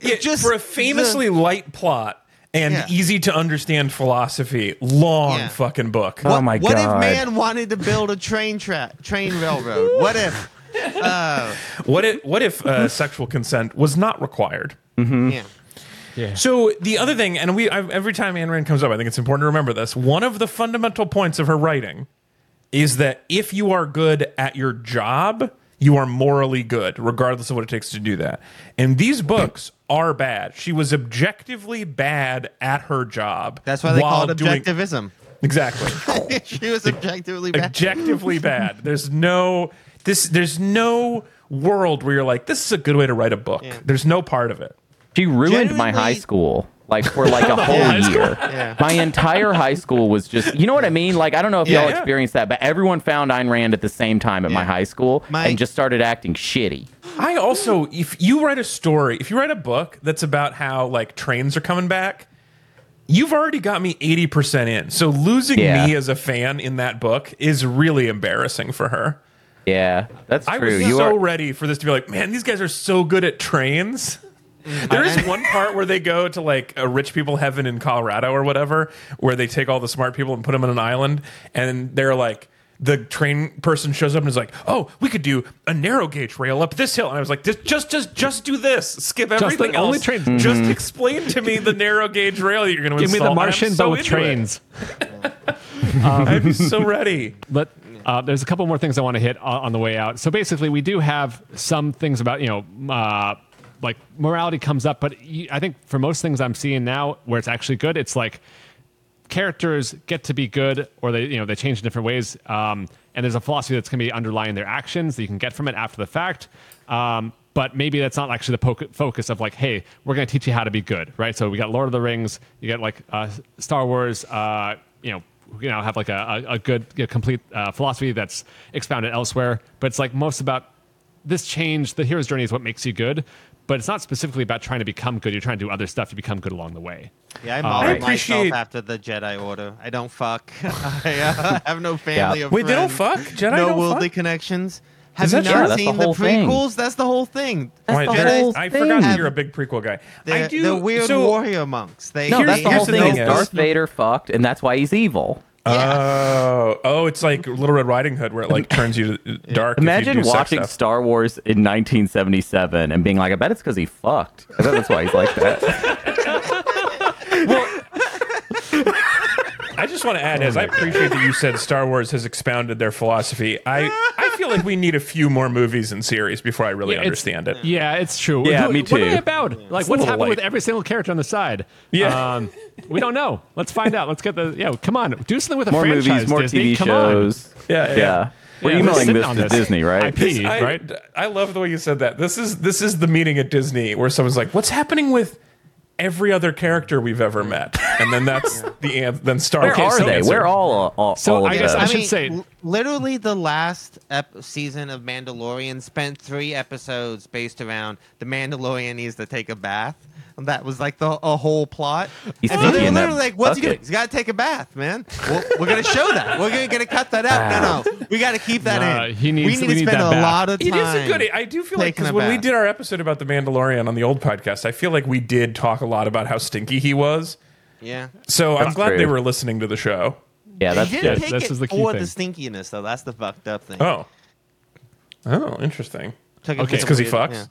S2: Yeah, for a famously light plot and
S4: Yeah.
S2: easy to understand philosophy, long
S4: Yeah.
S2: fucking book.
S3: Oh my god!
S4: what
S3: God.
S4: if man wanted to build a train track, train railroad? What if? Uh,
S2: What if what if uh, sexual consent was not required?
S4: yeah.
S2: So the other thing, and we I've, every time Ayn Rand comes up, I think it's important to remember this. One of the fundamental points of her writing is that if you are good at your job, you are morally good, regardless of what it takes to do that. And these books are bad. She was objectively bad at her job.
S4: That's why they
S2: while
S4: call it
S2: doing-
S4: objectivism.
S2: Exactly.
S4: she was objectively bad.
S2: objectively bad. There's no this. There's no world where you're like, this is a good way to write a book.
S4: Yeah.
S2: There's no part of it.
S3: She ruined my high school. Like for like a whole
S1: high
S3: year.
S4: Yeah.
S3: My entire high school was just you know what I mean? Like I don't know if
S4: Yeah.
S3: y'all
S2: Yeah.
S3: experienced that, but everyone found Ayn Rand at the same time at my high school
S4: My-
S3: and just started acting shitty.
S2: I also, if you write a story, if you write a book that's about how like trains are coming back, you've already got me 80% in. So losing
S3: Yeah.
S2: me as a fan in that book is really embarrassing for her.
S3: Yeah, that's true.
S2: I was
S3: you
S2: so
S3: are
S2: ready for this to be like, man, these guys are so good at trains. There is one part where they go to like a rich people heaven in Colorado or whatever, where they take all the smart people and put them on an island, and they're like, the train person shows up and is like, "Oh, we could do a narrow gauge rail up this hill," and I was like, "Just, just, just, just do this. Skip
S1: the
S2: everything
S1: only
S2: else.
S1: train-
S2: Just mm-hmm. explain to me the narrow gauge rail that you're going to
S1: give me the
S2: and I'm
S1: Martian,
S2: so
S1: but with
S2: into it.
S1: trains.
S2: I'd be so ready.
S1: But uh, there's a couple more things I want to hit on, on the way out. So basically, we do have some things about you know, uh, like morality comes up, but you, I think for most things I'm seeing now, where it's actually good, it's like characters get to be good, or they you know they change in different ways. Um, and there's a philosophy that's going to be underlying their actions that you can get from it after the fact. Um, but maybe that's not actually the poc- focus of like, hey, we're going to teach you how to be good, right? So we got Lord of the Rings, you get like uh, Star Wars, uh, you know, you know, have like a, a, a good, you know, complete uh, philosophy that's expounded elsewhere. But it's like most about this change, the hero's journey is what makes you good, but it's not specifically about trying to become good. You're trying to do other stuff. to become good along the way.
S4: Yeah, I
S1: Uh,
S4: modeled
S2: I
S4: myself after the Jedi Order. I don't fuck. I uh, have no family
S3: Yeah.
S4: of
S2: Wait, they don't
S4: friends.
S2: fuck? Jedi
S4: no
S2: don't
S4: worldly
S2: fuck?
S4: connections. Have you not
S2: true?
S3: Yeah, that's the
S4: seen the,
S3: whole thing.
S4: prequels? That's the whole thing.
S2: Why,
S3: the whole
S2: I
S3: thing.
S2: forgot
S4: Have-
S2: you're a big prequel guy.
S4: They're,
S2: I do.
S4: they're weird
S2: so,
S4: warrior monks. They,
S3: No, that's the whole
S2: the
S3: thing.
S2: thing
S3: Is
S2: is-
S3: Darth Vader fucked, and that's why he's evil.
S2: Oh, oh, it's like Little Red Riding Hood, where it like turns you to dark. if you
S3: Imagine
S2: do sex
S3: watching
S2: stuff.
S3: Star Wars in 1977 and being like, "I bet it's because he fucked." I bet that's why he's like that.
S2: I just want to add, as I appreciate that you said Star Wars has expounded their philosophy. I I feel like we need a few more movies and series before I really
S1: Yeah, it's-
S2: understand it.
S1: Yeah, it's true.
S3: Yeah,
S1: What-
S3: me
S1: What are they
S3: too.
S1: about? Like,
S2: a
S1: what's
S2: little
S1: happening with
S2: light.
S1: every single character on the side?
S2: Yeah.
S1: Um, we don't know. Let's find out. Let's get the. Yeah, come on. Do something with a
S3: More
S1: franchise.
S3: movies, more
S1: Disney.
S3: TV
S1: Come on.
S3: shows.
S2: Yeah, yeah.
S3: yeah. We're
S1: Yeah, we're
S3: emailing
S1: sitting
S3: this
S1: on
S3: to
S1: this.
S3: Disney, right?
S1: IP,
S2: I,
S1: right?
S2: I love the way you said that. This is this is the meeting at Disney where someone's like, "What's happening with every other character we've ever met?" And then that's the an- then Star
S3: Where
S2: Wars.
S3: are they?
S2: answer.
S3: We're all, all,
S1: So
S3: all
S1: I guess
S3: them.
S1: I should say-
S4: l- literally the last ep- season of Mandalorian spent three episodes based around the Mandalorian needs to take a bath. And that was like the a whole plot.
S3: He's
S4: and so they
S3: stinky in that
S4: literally like, "What's he
S3: bucket.
S4: doing? He's got to take a bath, man. Well, we're gonna show that. We're gonna, gonna cut that out. No, no, ah. we got to keep that
S1: Nah,
S4: in.
S1: he needs-
S4: we
S1: we
S4: need to
S1: need
S4: spend
S1: that
S4: a
S1: bath.
S4: lot of time.
S2: It is a good. I do feel like
S4: taking
S2: because
S4: a
S2: when we
S4: bath.
S2: did our episode about the Mandalorian on the old podcast, I feel like we did talk a lot about how stinky he was.
S4: Yeah.
S2: So I'm
S3: That's
S2: glad they were listening to the show.
S3: yeah, that's
S4: he
S1: yeah,
S4: didn't
S3: good.
S4: take
S1: this
S4: it
S1: is the key
S4: for
S1: thing.
S4: the stinkiness, though. That's the fucked up thing.
S2: Oh, oh, interesting.
S4: Took
S1: Okay. It's
S2: Because he
S4: weird-
S2: fucks.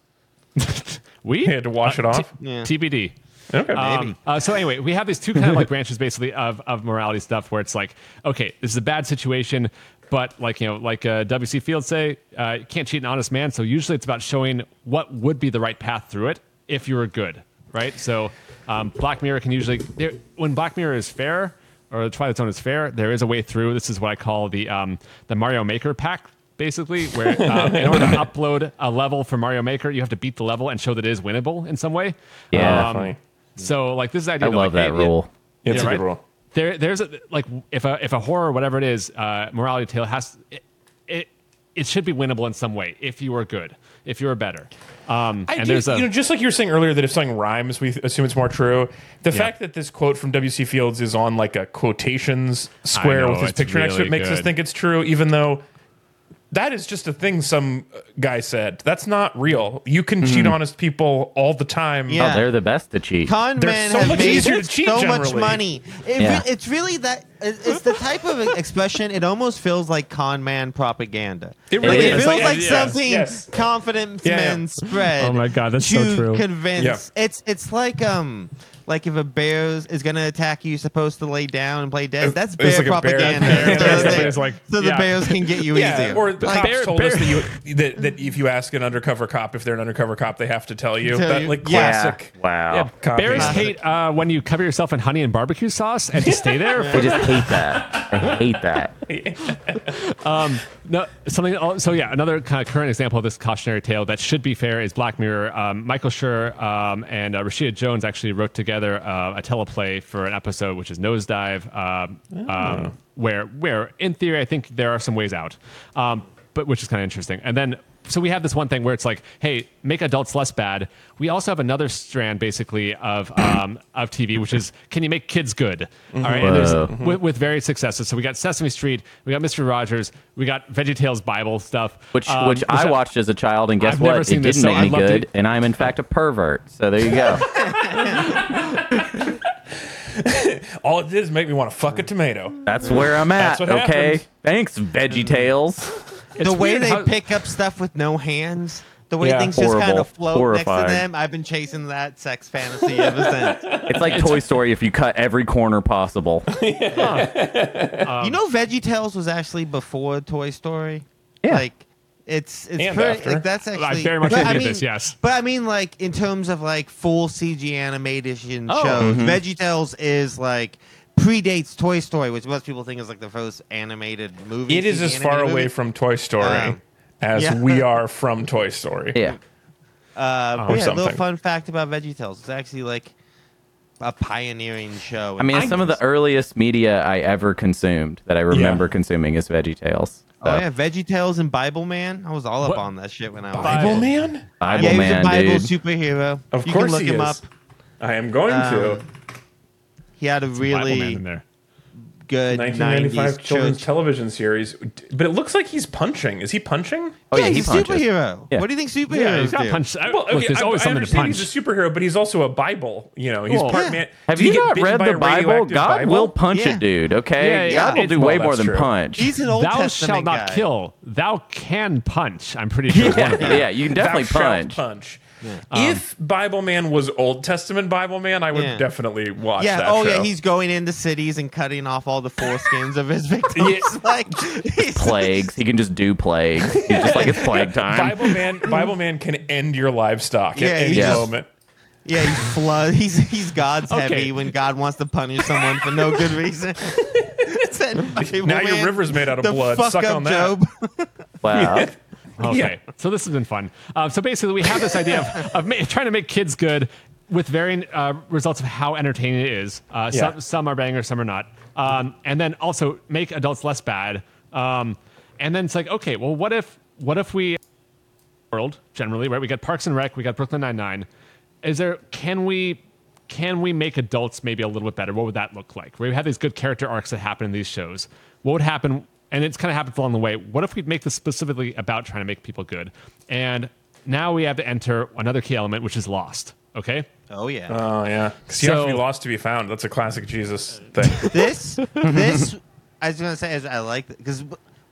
S4: yeah.
S1: We
S2: had to wash it
S1: Uh,
S2: off.
S4: Yeah.
S1: TBD.
S2: Okay,
S1: Um, uh, so anyway, we have these two kind of like branches basically of, of morality stuff where it's like, okay, this is a bad situation, but like you know, like uh, W.C. Fields say, uh, you can't cheat an honest man. So usually it's about showing what would be the right path through it if you were good, right? So um, Black Mirror can usually when Black Mirror is fair or the Twilight Zone is fair, there is a way through. This is what I call the um, the Mario Maker pack. Basically, where um, in order to upload a level for Mario Maker, you have to beat the level and show that it is winnable in some way.
S3: Yeah.
S1: Um,
S2: Definitely.
S1: so like this is the idea.
S3: I
S1: of,
S3: love
S1: like,
S3: that
S1: hey,
S3: rule.
S2: it's
S1: yeah,
S2: a
S1: right?
S2: good rule.
S1: There, there's a like if a if a horror whatever it is, uh, morality tale has it, it it should be winnable in some way if you are good, if you are better. Um,
S2: I
S1: and
S2: do,
S1: there's a
S2: you know, just like you were saying earlier that if something rhymes, we assume it's more true. The
S1: Yeah.
S2: fact that this quote from W.C. Fields is on like a quotations square
S1: know,
S2: with his
S1: it's
S2: picture next to it
S1: really
S2: makes us think it's true, even though that is just a thing some guy said. That's not real. You can cheat
S1: Mm-hmm.
S2: honest people all the time.
S4: Yeah.
S3: Oh, they're the best to cheat.
S4: Con
S2: They're
S4: men
S2: so
S4: have
S2: much
S4: made
S2: easier to cheat
S4: so much money. It
S3: Yeah.
S4: re- it's really that. It's the type of expression. It almost feels like con man propaganda.
S2: It
S3: really
S4: Like. It feels
S2: Like,
S4: like
S2: yes,
S4: something
S2: yes.
S4: confident
S2: Yeah, yeah.
S4: men spread.
S1: Oh my God, that's so
S4: to
S1: true.
S4: Convince. It's it's like um. Like if a bear is going to attack you, you're supposed to lay down and play dead. That's bear
S2: like a bear-
S4: propaganda.
S2: bear-
S4: so,
S2: bear-
S4: that-
S1: bear's like-
S4: so the bears can get you
S2: Yeah,
S4: easier.
S2: or the
S4: Like,
S2: cops
S1: bear-
S2: told us that, you, that that if you ask an undercover cop if they're an undercover cop, they have to tell you.
S4: Tell
S2: that
S4: you.
S2: like
S4: Yeah.
S2: classic.
S3: Wow.
S1: yeah, bears
S2: Classic.
S1: hate uh, when you cover yourself in honey and barbecue sauce and to stay there.
S3: I just hate that. I hate that.
S1: No, something. So yeah, another kind of current example of this cautionary tale that should be fair is Black Mirror. Um, Michael Schur um, and uh, Rashida Jones actually wrote together uh, a teleplay for an episode, which is Nosedive, um, um, where where in theory I think there are some ways out, um, but which is kind of interesting. And then so we have this one thing where it's like, hey, make adults less bad. We also have another strand basically of um, of TV, which is can you make kids good? All right, and there's,
S3: Whoa.
S1: with, with varied successes. So we got Sesame Street, we got Mister Rogers, we got VeggieTales Bible stuff,
S3: Which
S1: um,
S3: which I watched as a child, and guess
S1: I've
S3: what?
S1: never
S3: It
S1: seen
S3: didn't
S1: this, so
S3: make
S1: I'd
S3: me
S1: love to-
S3: good, and I'm in fact a pervert. So there you go.
S2: All it did is make me want to fuck a tomato.
S3: That's where I'm at.
S2: That's what
S3: okay.
S2: happens.
S3: Thanks, Veggie Tales.
S4: The way
S1: weird
S4: they
S1: how-
S4: pick up stuff with no hands, the way
S2: Yeah.
S4: things just kind
S3: Horrible.
S4: of float
S3: Horrifying.
S4: next to them. I've been chasing that sex fantasy ever since.
S3: It's like Toy Story if you cut every corner possible.
S4: you know, VeggieTales was actually before Toy Story.
S3: Yeah.
S4: Like, it's it's
S2: And
S4: pretty,
S2: after.
S4: like that's actually.
S1: I very much
S4: but
S1: agree
S4: I
S1: with
S4: mean,
S1: this, yes.
S4: but I mean, like in terms of like full CG animation
S1: Oh.
S4: shows,
S3: Mm-hmm.
S4: VeggieTales is like predates Toy Story, which most people think is like the first animated movie.
S2: It is
S4: CG
S2: as far
S4: animated
S2: away
S4: movie.
S2: from Toy Story
S4: Um,
S2: as
S4: yeah.
S2: we are from Toy Story.
S3: Yeah.
S4: Uh,
S2: Or
S4: yeah, a little
S2: something.
S4: fun fact about VeggieTales. It's actually like a pioneering show.
S3: I mean,
S4: And
S3: some of the earliest media I ever consumed that I remember consuming is Veggie Tales.
S4: Oh
S3: So,
S4: yeah, Veggie Tales and Bible Man. I was all up
S1: What?
S4: on that shit when I was.
S2: Bible Man?
S3: Bible
S4: yeah, he was
S3: man,
S4: a Bible
S3: dude.
S4: superhero.
S2: Of
S4: you
S2: course
S4: can look
S2: he
S4: him
S2: is.
S4: up.
S2: I am going to.
S4: Um, He had a
S1: Bible man
S4: really
S1: in there.
S4: Good
S2: 1995
S4: 90s
S2: children's
S4: church.
S2: television series. But it looks like he's punching. Is he punching?
S3: Oh,
S4: yeah,
S3: yeah, he
S4: he's a superhero.
S3: Yeah.
S4: What do you think superheroes
S1: Yeah, he's got
S4: do?
S1: punched. I-
S2: Well,
S1: look,
S2: okay,
S1: there's
S2: I,
S1: always
S2: I
S1: something to
S2: understand
S1: punch.
S2: he's a superhero, but he's also a Bible. You know, he's
S1: Well,
S2: part
S4: Yeah.
S2: man.
S3: Have
S2: Did
S3: you not read the Bible? God
S2: Bible?
S3: will punch
S4: Yeah.
S3: a dude. Okay,
S1: Yeah, yeah.
S3: God will do
S2: well,
S3: way more than
S2: true.
S3: punch.
S4: He's an Old
S1: Thou
S4: Testament
S1: shalt not
S4: guy.
S1: kill. Thou can punch. I'm pretty sure. is one of
S3: yeah, yeah, you can definitely
S2: punch. shalt
S3: punch.
S2: punch. if Bible Man was Old Testament Bible Man, I would
S4: Yeah.
S2: definitely watch
S4: Yeah.
S2: that
S4: Oh
S2: show.
S4: yeah, he's going into cities and cutting off all the foreskins of his victims.
S2: Yeah.
S4: like he's,
S3: Plagues. He can just do plagues. He's just like it's plague time.
S2: Bible Man. Bible Man can end your livestock
S4: Yeah,
S2: at any
S4: he
S3: just-
S2: moment.
S4: Yeah, he's flood. He's he's God's
S1: Okay.
S4: heavy when God wants to punish someone for no good reason. Send Bible
S2: Now your river's made out of blood. Suck
S4: up
S2: on that.
S4: Job.
S3: Wow.
S1: Okay, so this has been fun. Um, so basically, we have this idea of, of ma- trying to make kids good with varying uh, results of how entertaining it is. Uh,
S2: Yeah.
S1: some, some are bangers, some are not. Um, and then also make adults less bad. Um, and then it's like, okay, well, what if what if we world generally right? We got Parks and Rec, we got Brooklyn Nine Nine. Is there can we can we make adults maybe a little bit better? What would that look like? We have these good character arcs that happen in these shows. What would happen? And it's kind of happens along the way. What if we make this specifically about trying to make people good? And now we have to enter another key element, which is lost. Okay.
S4: Oh yeah.
S2: Oh yeah, because you have to be
S1: So-
S2: lost to be found. That's a classic Jesus thing.
S4: this this I was gonna say is I like because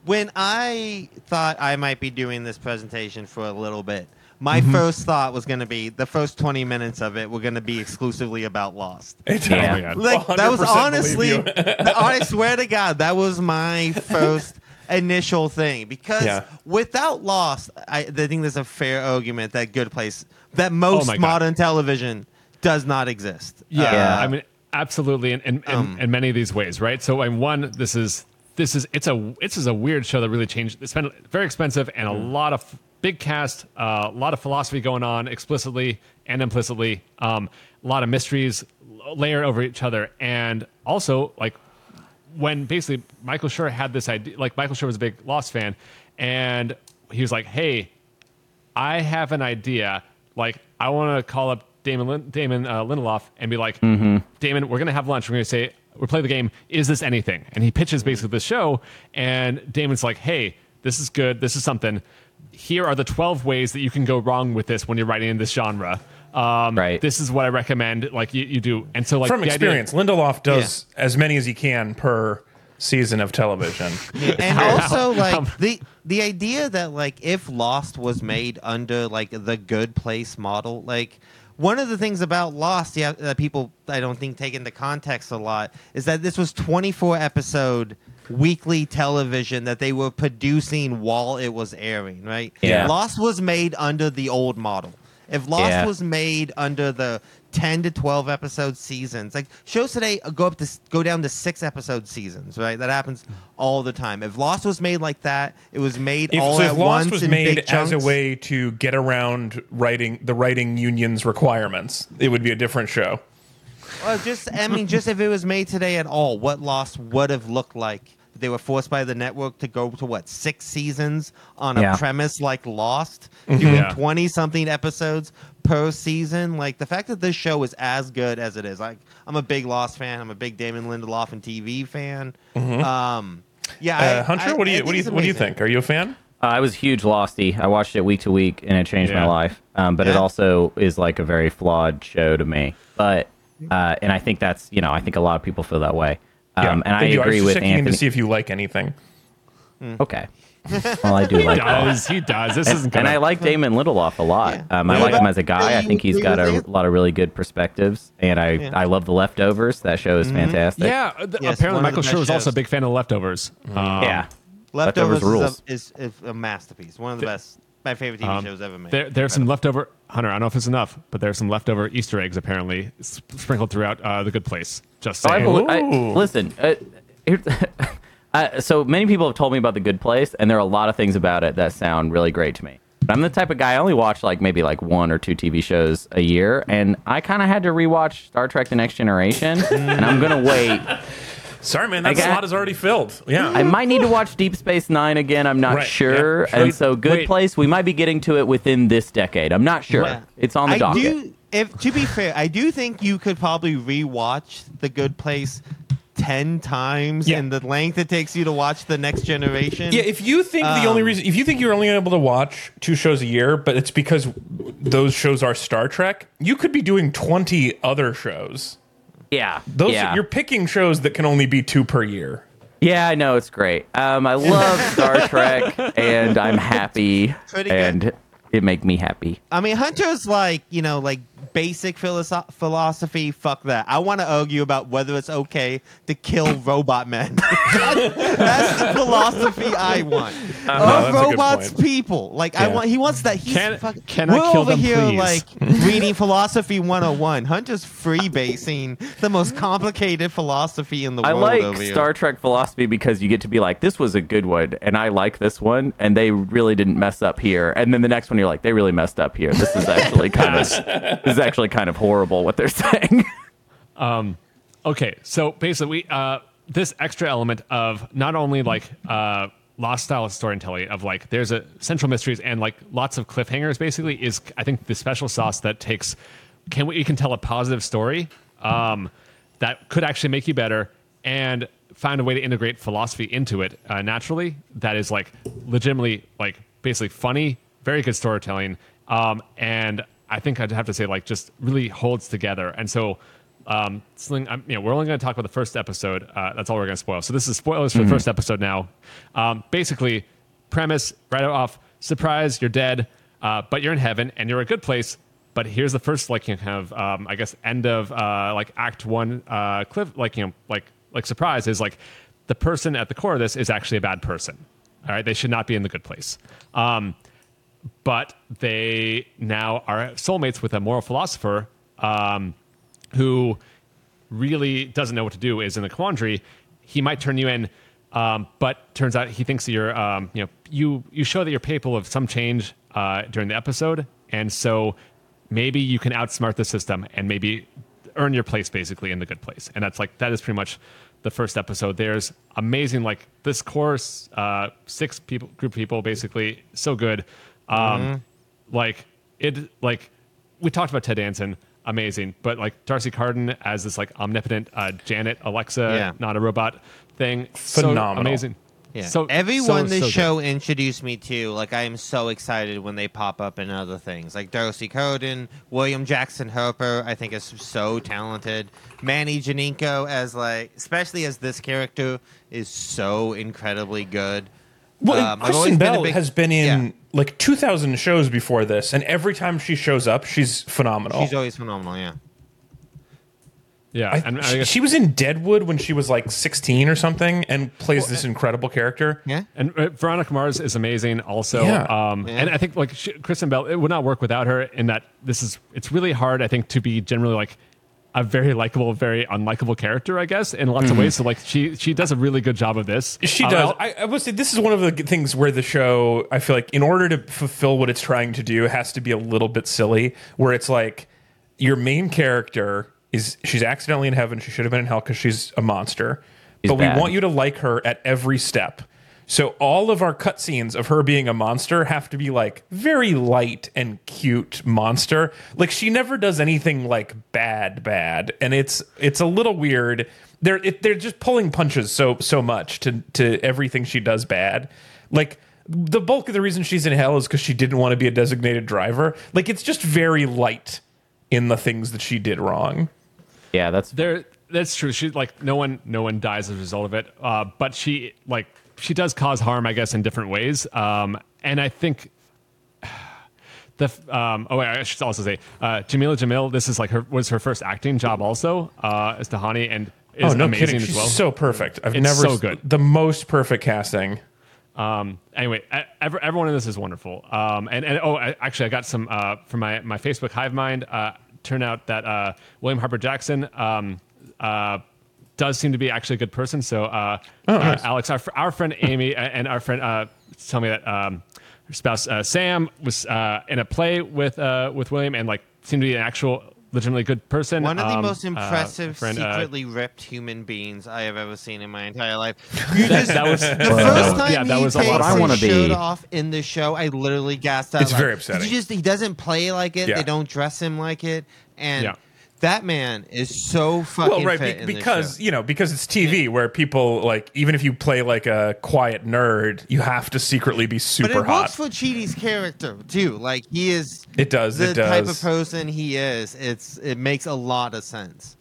S4: when I thought I might be doing this presentation for a little bit, my
S2: Mm-hmm.
S4: first thought was gonna be the first twenty minutes of it were gonna be exclusively about Lost.
S3: Yeah.
S1: Oh.
S4: Like that was honestly,
S2: believe you.
S4: I swear to God, that was my first initial thing because
S2: Yeah.
S4: without Lost, I, I think there's a fair argument that Good Place, that
S1: Oh
S4: most
S1: God.
S4: modern television does not exist.
S1: Yeah,
S3: Yeah.
S1: I mean, absolutely, in in, in,
S4: Um,
S1: in many of these ways, right? So, I mean, one, this is this is it's a this is a weird show that really changed. It's been very expensive and a lot of big cast, uh, a lot of philosophy going on explicitly and implicitly, um, a lot of mysteries layered over each other, and also like when basically Michael Schur had this idea, like Michael Schur was a big Lost fan, and he was like, "Hey, I have an idea. Like, I want to call up Damon Lin- Damon uh, Lindelof and be like, Damon, we're gonna have lunch. We're gonna say we're playing the game. Is this anything? And he pitches basically the show, and Damon's like, Hey, this is good. This is something. Here are the twelve ways that you can go wrong with this when you're writing in this genre. Um,
S3: Right.
S1: This is what I recommend. Like you, you do. And so like
S2: From
S1: the idea-
S2: experience, Lindelof does as many as he can per season of television.
S4: and also
S1: how-
S4: like the the idea that like if Lost was made under like the Good Place model, like one of the things about Lost, yeah, that people I don't think take into context a lot is that this was 24 episode weekly television that they were producing while it was airing, right?
S3: Yeah.
S4: Lost was made under the old model. If Lost
S3: Yeah.
S4: was made under the 10 to 12 episode seasons, like shows today go up to go down to 6 episode seasons, right? That happens all the time. If Lost was made like that, it was made
S2: If,
S4: all
S2: so
S4: at
S2: if
S4: once
S2: Lost was
S4: in
S2: made
S4: big
S2: as a way to get around writing the writing union's requirements, it would be a different show.
S4: Well, just I mean, just if it was made today at all, what Lost would have looked like. They were forced by the network to go to what six seasons on a
S3: Yeah.
S4: premise like Lost, doing
S1: Yeah.
S4: twenty something episodes per season. Like the fact that this show is as good as it is. Like I'm a big Lost fan. I'm a big Damon Lindelof and TV fan. Um, yeah, I-
S2: Uh, Hunter,
S4: I-
S2: what do
S4: I
S2: you what do you
S4: it's
S2: what do you
S4: amazing.
S2: think? Are you a fan?
S3: Uh, I was huge Losty. I watched it week to week, and it changed my life. Um, but it
S4: Yeah.
S3: also is like a very flawed show to me. But uh, and I think that's you know I think a lot of people feel that way. Um, and I
S2: Thank you.
S3: agree
S2: was just
S3: with
S2: checking in to see if you like anything.
S3: Okay. Well, I do like that.
S1: does he does this isn't
S3: And,
S1: gonna
S3: and I like Damon Lindelof a lot.
S4: Yeah.
S3: Um, I
S4: Yeah,
S3: like him as a guy. I think he's got a lot of really good perspectives, and I
S4: Yeah.
S3: I love the leftovers. That show is fantastic.
S1: yeah uh, th-
S4: Yes,
S1: apparently Michael
S4: the
S1: Schur
S4: best
S1: was also a big fan of leftovers um,
S3: yeah.
S4: Leftovers,
S3: Leftovers rules.
S4: is, a, is, is a masterpiece. One of the best, my favorite TV
S1: Um,
S4: shows ever made.
S1: There, there's some leftover. Hunter, I don't know if it's enough, but there's some leftover Easter eggs apparently s- sprinkled throughout uh, the good place. Just
S3: So I
S1: saying.
S3: bel- I-
S2: Ooh.
S3: listen, uh, here- uh, so many people have told me about the Good Place, and there are a lot of things about it that sound really great to me. But I'm the type of guy I only watch like maybe like one or two TV shows a year, and I kind of had to rewatch Star Trek: The Next Generation, and I'm gonna wait.
S2: Sorry, man. That
S3: I got-
S2: slot is already filled. Yeah.
S3: I might need to watch Deep Space Nine again. I'm not
S2: Right,
S3: sure.
S2: yeah.
S3: And so, Good
S1: wait.
S3: Place, we might be getting to it within this decade. I'm not sure.
S4: Yeah.
S3: It's on the
S4: I
S3: docket.
S4: do. If to be fair, I do think you could probably rewatch The Good Place ten times
S2: Yeah.
S4: in the length it takes you to watch the Next Generation.
S2: Yeah, if you think the only
S4: Um,
S2: reason, if you think you're only able to watch two shows a year, but it's because those shows are Star Trek, you could be doing 20 other shows.
S3: Yeah.
S2: Those
S3: yeah.
S2: you're picking shows that can only be two per year.
S3: Yeah, I know it's great. Um, I love Star Trek, and I'm happy,
S4: Pretty good.
S3: it make me happy.
S4: I mean, Hunter's like you know like basic philosoph- philosophy. Fuck that. I want to argue about whether it's okay to kill robot men. that's, that's the philosophy I want.
S2: Uh, no,
S4: Are
S2: that's a good
S4: robots people? Like I want. He wants that. He's
S1: Can-
S4: fucking,
S1: can I
S4: we're
S1: kill
S4: over
S1: them,
S4: here
S1: please?
S4: like reading philosophy 101. Hunter's freebasing the most complicated philosophy in the
S3: I
S4: world I
S3: like
S4: over here.
S3: Star Trek philosophy because you get to be like, this was a good one, and I like this one, and they really didn't mess up here. And then the next one, you're like, they really messed up here. This is actually kind of this is actually kind of horrible what they're saying.
S1: Okay, so basically, we, uh, this extra element of not only like uh, lost style of storytelling of like there's a central mysteries and like lots of cliffhangers. Basically, is I think the special sauce that takes can we can tell a positive story um, that could actually make you better and find a way to integrate philosophy into it uh, naturally. That is like legitimately like basically funny, very good storytelling, um, and I think I'd have to say like just really holds together. And so um, Sling, I'm, you know, we're only going to talk about the first episode. Uh, that's all we're going to spoil. So this is spoilers for the first episode now. Um, basically, premise right off: surprise, you're dead, uh, but you're in heaven and you're a good place. But here's the first, like, you kind of, um, I guess, end of uh, like Act One, uh, cliff, like you know, like like surprise is like the person at the core of this is actually a bad person. All right, they should not be in the good place. Um, but they now are soulmates with a moral philosopher um, who really doesn't know what to do is in a quandary. He might turn you in um, but turns out he thinks that you're um, you know you you show that you're capable of some change uh, during the episode. And so maybe you can outsmart the system and maybe earn your place basically in the good place. And that's like that is pretty much the first episode. There's amazing like this course uh, six people group of people basically so good um, like it like we talked about Ted Danson, amazing, but like D'Arcy Carden as this like omnipotent uh, Janet Alexa,
S4: Yeah.
S1: not a robot thing, so
S2: Phenomenal.
S1: amazing.
S4: Yeah.
S1: So
S4: everyone
S1: so,
S4: this
S1: so good.
S4: show introduced me to, like I am so excited when they pop up in other things. Like D'Arcy Carden, William Jackson Harper, I think is so talented. Manny Jacinto as like especially as this character is so incredibly good.
S2: Well,
S4: Um,
S2: Kristen
S4: always been
S2: Bell
S4: big-
S2: has been in
S4: Yeah.
S2: like 2,000 shows before this, and every time she shows up, she's phenomenal.
S4: She's always phenomenal, yeah.
S1: Yeah,
S2: I,
S1: and I
S2: she,
S1: guess,
S2: she was in Deadwood when she was like 16 or something, and plays this incredible character.
S4: Yeah.
S1: and uh, Veronica Mars is amazing also.
S2: Yeah.
S1: Um,
S4: Yeah.
S1: And I think like she, Kristen Bell, it would not work without her. In that this is it's really hard. I think to be generally like a very likable, very unlikable character. I guess in lots of ways. So like she she does a really good job of this.
S2: She
S1: Uh,
S2: does.
S1: I'll-
S2: I, I would say this is one of the things where the show, I feel like, in order to fulfill what it's trying to do, has to be a little bit silly. Where it's like your main character is she's accidentally in heaven. She should have been in hell because she's a monster.
S3: She's
S2: but
S3: bad.
S2: we want you to like her at every step. So all of our cutscenes of her being a monster have to be like very light and cute monster. Like she never does anything like bad, bad, and it's it's a little weird. They're it, they're just pulling punches so so much to to everything she does bad. Like the bulk of the reason she's in hell is because she didn't want to be a designated driver. Like it's just very light in the things that she did wrong.
S3: yeah, that's
S1: there that's true she like no one no one dies as a result of it uh, but she like she does cause harm i guess in different ways um, and i think the um, oh wait, I should also say uh, Jameela Jamil. This is like her was her first acting job also uh, as Tahani and is
S2: oh no
S1: amazing
S2: kidding!
S1: as
S2: She's
S1: well.
S2: so perfect. I've
S1: It's
S2: never
S1: so good.
S2: the most perfect casting.
S1: Um, anyway, e- ever, everyone in this is wonderful. Um, and, and oh, I, actually, I got some uh, from my, my Facebook Hive Mind. Uh, turned out that uh, William Harper Jackson um, uh, does seem to be actually a good person. So, uh,
S2: Oh,
S1: uh. Alex, our, our friend Amy, and our friend uh, tell me that um, her spouse uh, Sam was uh, in a play with uh, with William, and like seemed to be an actual legitimately good person.
S4: One of the
S1: Um,
S4: most
S1: uh,
S4: impressive,
S1: friend, uh,
S4: secretly ripped human beings I have ever seen in my entire life. You just,
S1: that was
S4: the first time
S1: yeah, that
S4: he
S1: was a lot
S3: I wanna
S4: shirt
S3: be.
S4: off in the show, I literally gasped out.
S2: It's
S4: like,
S2: very
S4: "Did
S2: upsetting."
S4: You just he doesn't play like it.
S2: Yeah.
S4: They don't dress him like it, and
S1: Yeah.
S4: That man is so fucking
S2: well, right, be- because you know, because it's TV, where people like even if you play like a quiet nerd, you have to secretly be super But
S4: it
S2: hot.
S4: works for Chidi's character too. Like he is
S2: It does,
S4: the
S2: it
S4: type of person he is. It's it makes a lot of sense.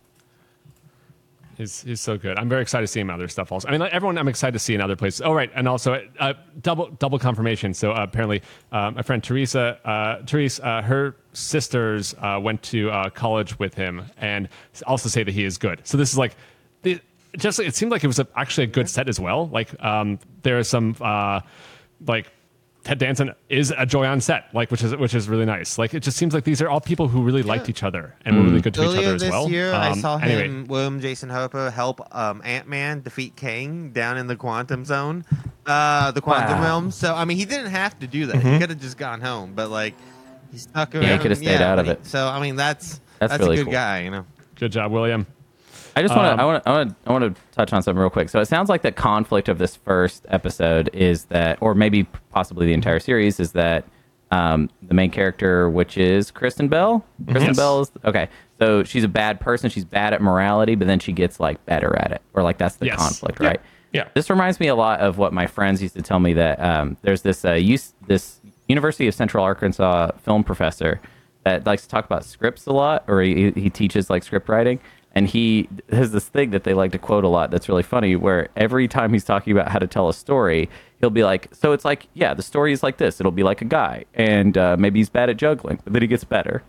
S1: He's, he's so good. I'm very excited to see him other stuff also. I mean, like, everyone I'm excited to see in other places. Oh, right. And also, uh, double double confirmation. So uh, apparently, uh, my friend Teresa, uh, Therese, uh, her sisters uh, went to uh, college with him and also say that he is good. So this is like, the, just it seemed like it was a, actually a good set as well. Like um, there are some like Ted Danson is a joy on set, like which is which is really nice. Like it just seems like these are all people who really liked each other and were really good to each other as
S4: this
S1: well.
S4: year, I
S1: Um,
S4: saw
S1: anyway,
S4: him, William Jason Harper, help um, Ant Man defeat Kang down in the quantum zone, uh, the quantum
S3: Wow.
S4: realm. So I mean, he didn't have to do that.
S2: Mm-hmm.
S4: He could have just gone home, but like he stuck around.
S3: Yeah, he could have stayed out of
S4: he-
S3: it.
S4: So I mean, that's
S3: That's
S4: that's,
S3: really
S4: a good
S3: cool.
S4: guy, you know.
S1: Good job, William.
S3: I just want
S1: Um,
S3: to. I want to. I want to. I want to touch on something real quick. So it sounds like the conflict of this first episode is that, or maybe possibly the entire series, is that um, the main character, which is Kristen Bell. Kristen
S1: Yes.
S3: Bell is okay. So she's a bad person. She's bad at morality, but then she gets like better at it, or like that's the
S1: Yes.
S3: conflict,
S2: Yeah.
S3: right?
S2: Yeah.
S3: This reminds me a lot of what my friends used to tell me that um, there's this uh, use, this University of Central Arkansas film professor that likes to talk about scripts a lot, or he, he teaches like script writing. And he has this thing that they like to quote a lot that's really funny, where every time he's talking about how to tell a story, he'll be like, So it's like, yeah, the story is like this. It'll be like a guy, and uh, maybe he's bad at juggling, but then he gets better.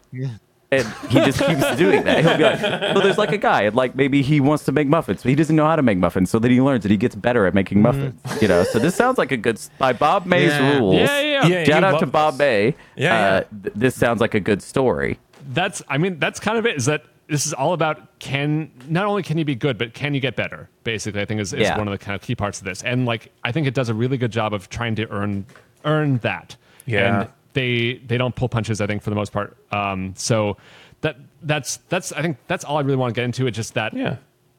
S3: And he just keeps doing that. He'll be like, well, there's like a guy, and like maybe he wants to make muffins, but he doesn't know how to make muffins. So then he learns and he gets better at making muffins. You know, so this sounds like a good, by Bob May's
S4: Yeah.
S3: rules.
S1: Yeah, yeah, yeah.
S3: Shout out to Bob
S2: this.
S3: May.
S2: Yeah,
S3: uh,
S2: yeah.
S3: th- this sounds like a good story.
S1: that's i mean that's kind of it is that this is all about can not only can you be good but can you get better basically i think is, is
S3: Yeah.
S1: one of the kind of key parts of this and like i think it does a really good job of trying to earn earn that
S2: Yeah.
S1: and they they don't pull punches i think for the most part um so that that's that's i think that's all i really want to get into it's just that
S2: Yeah.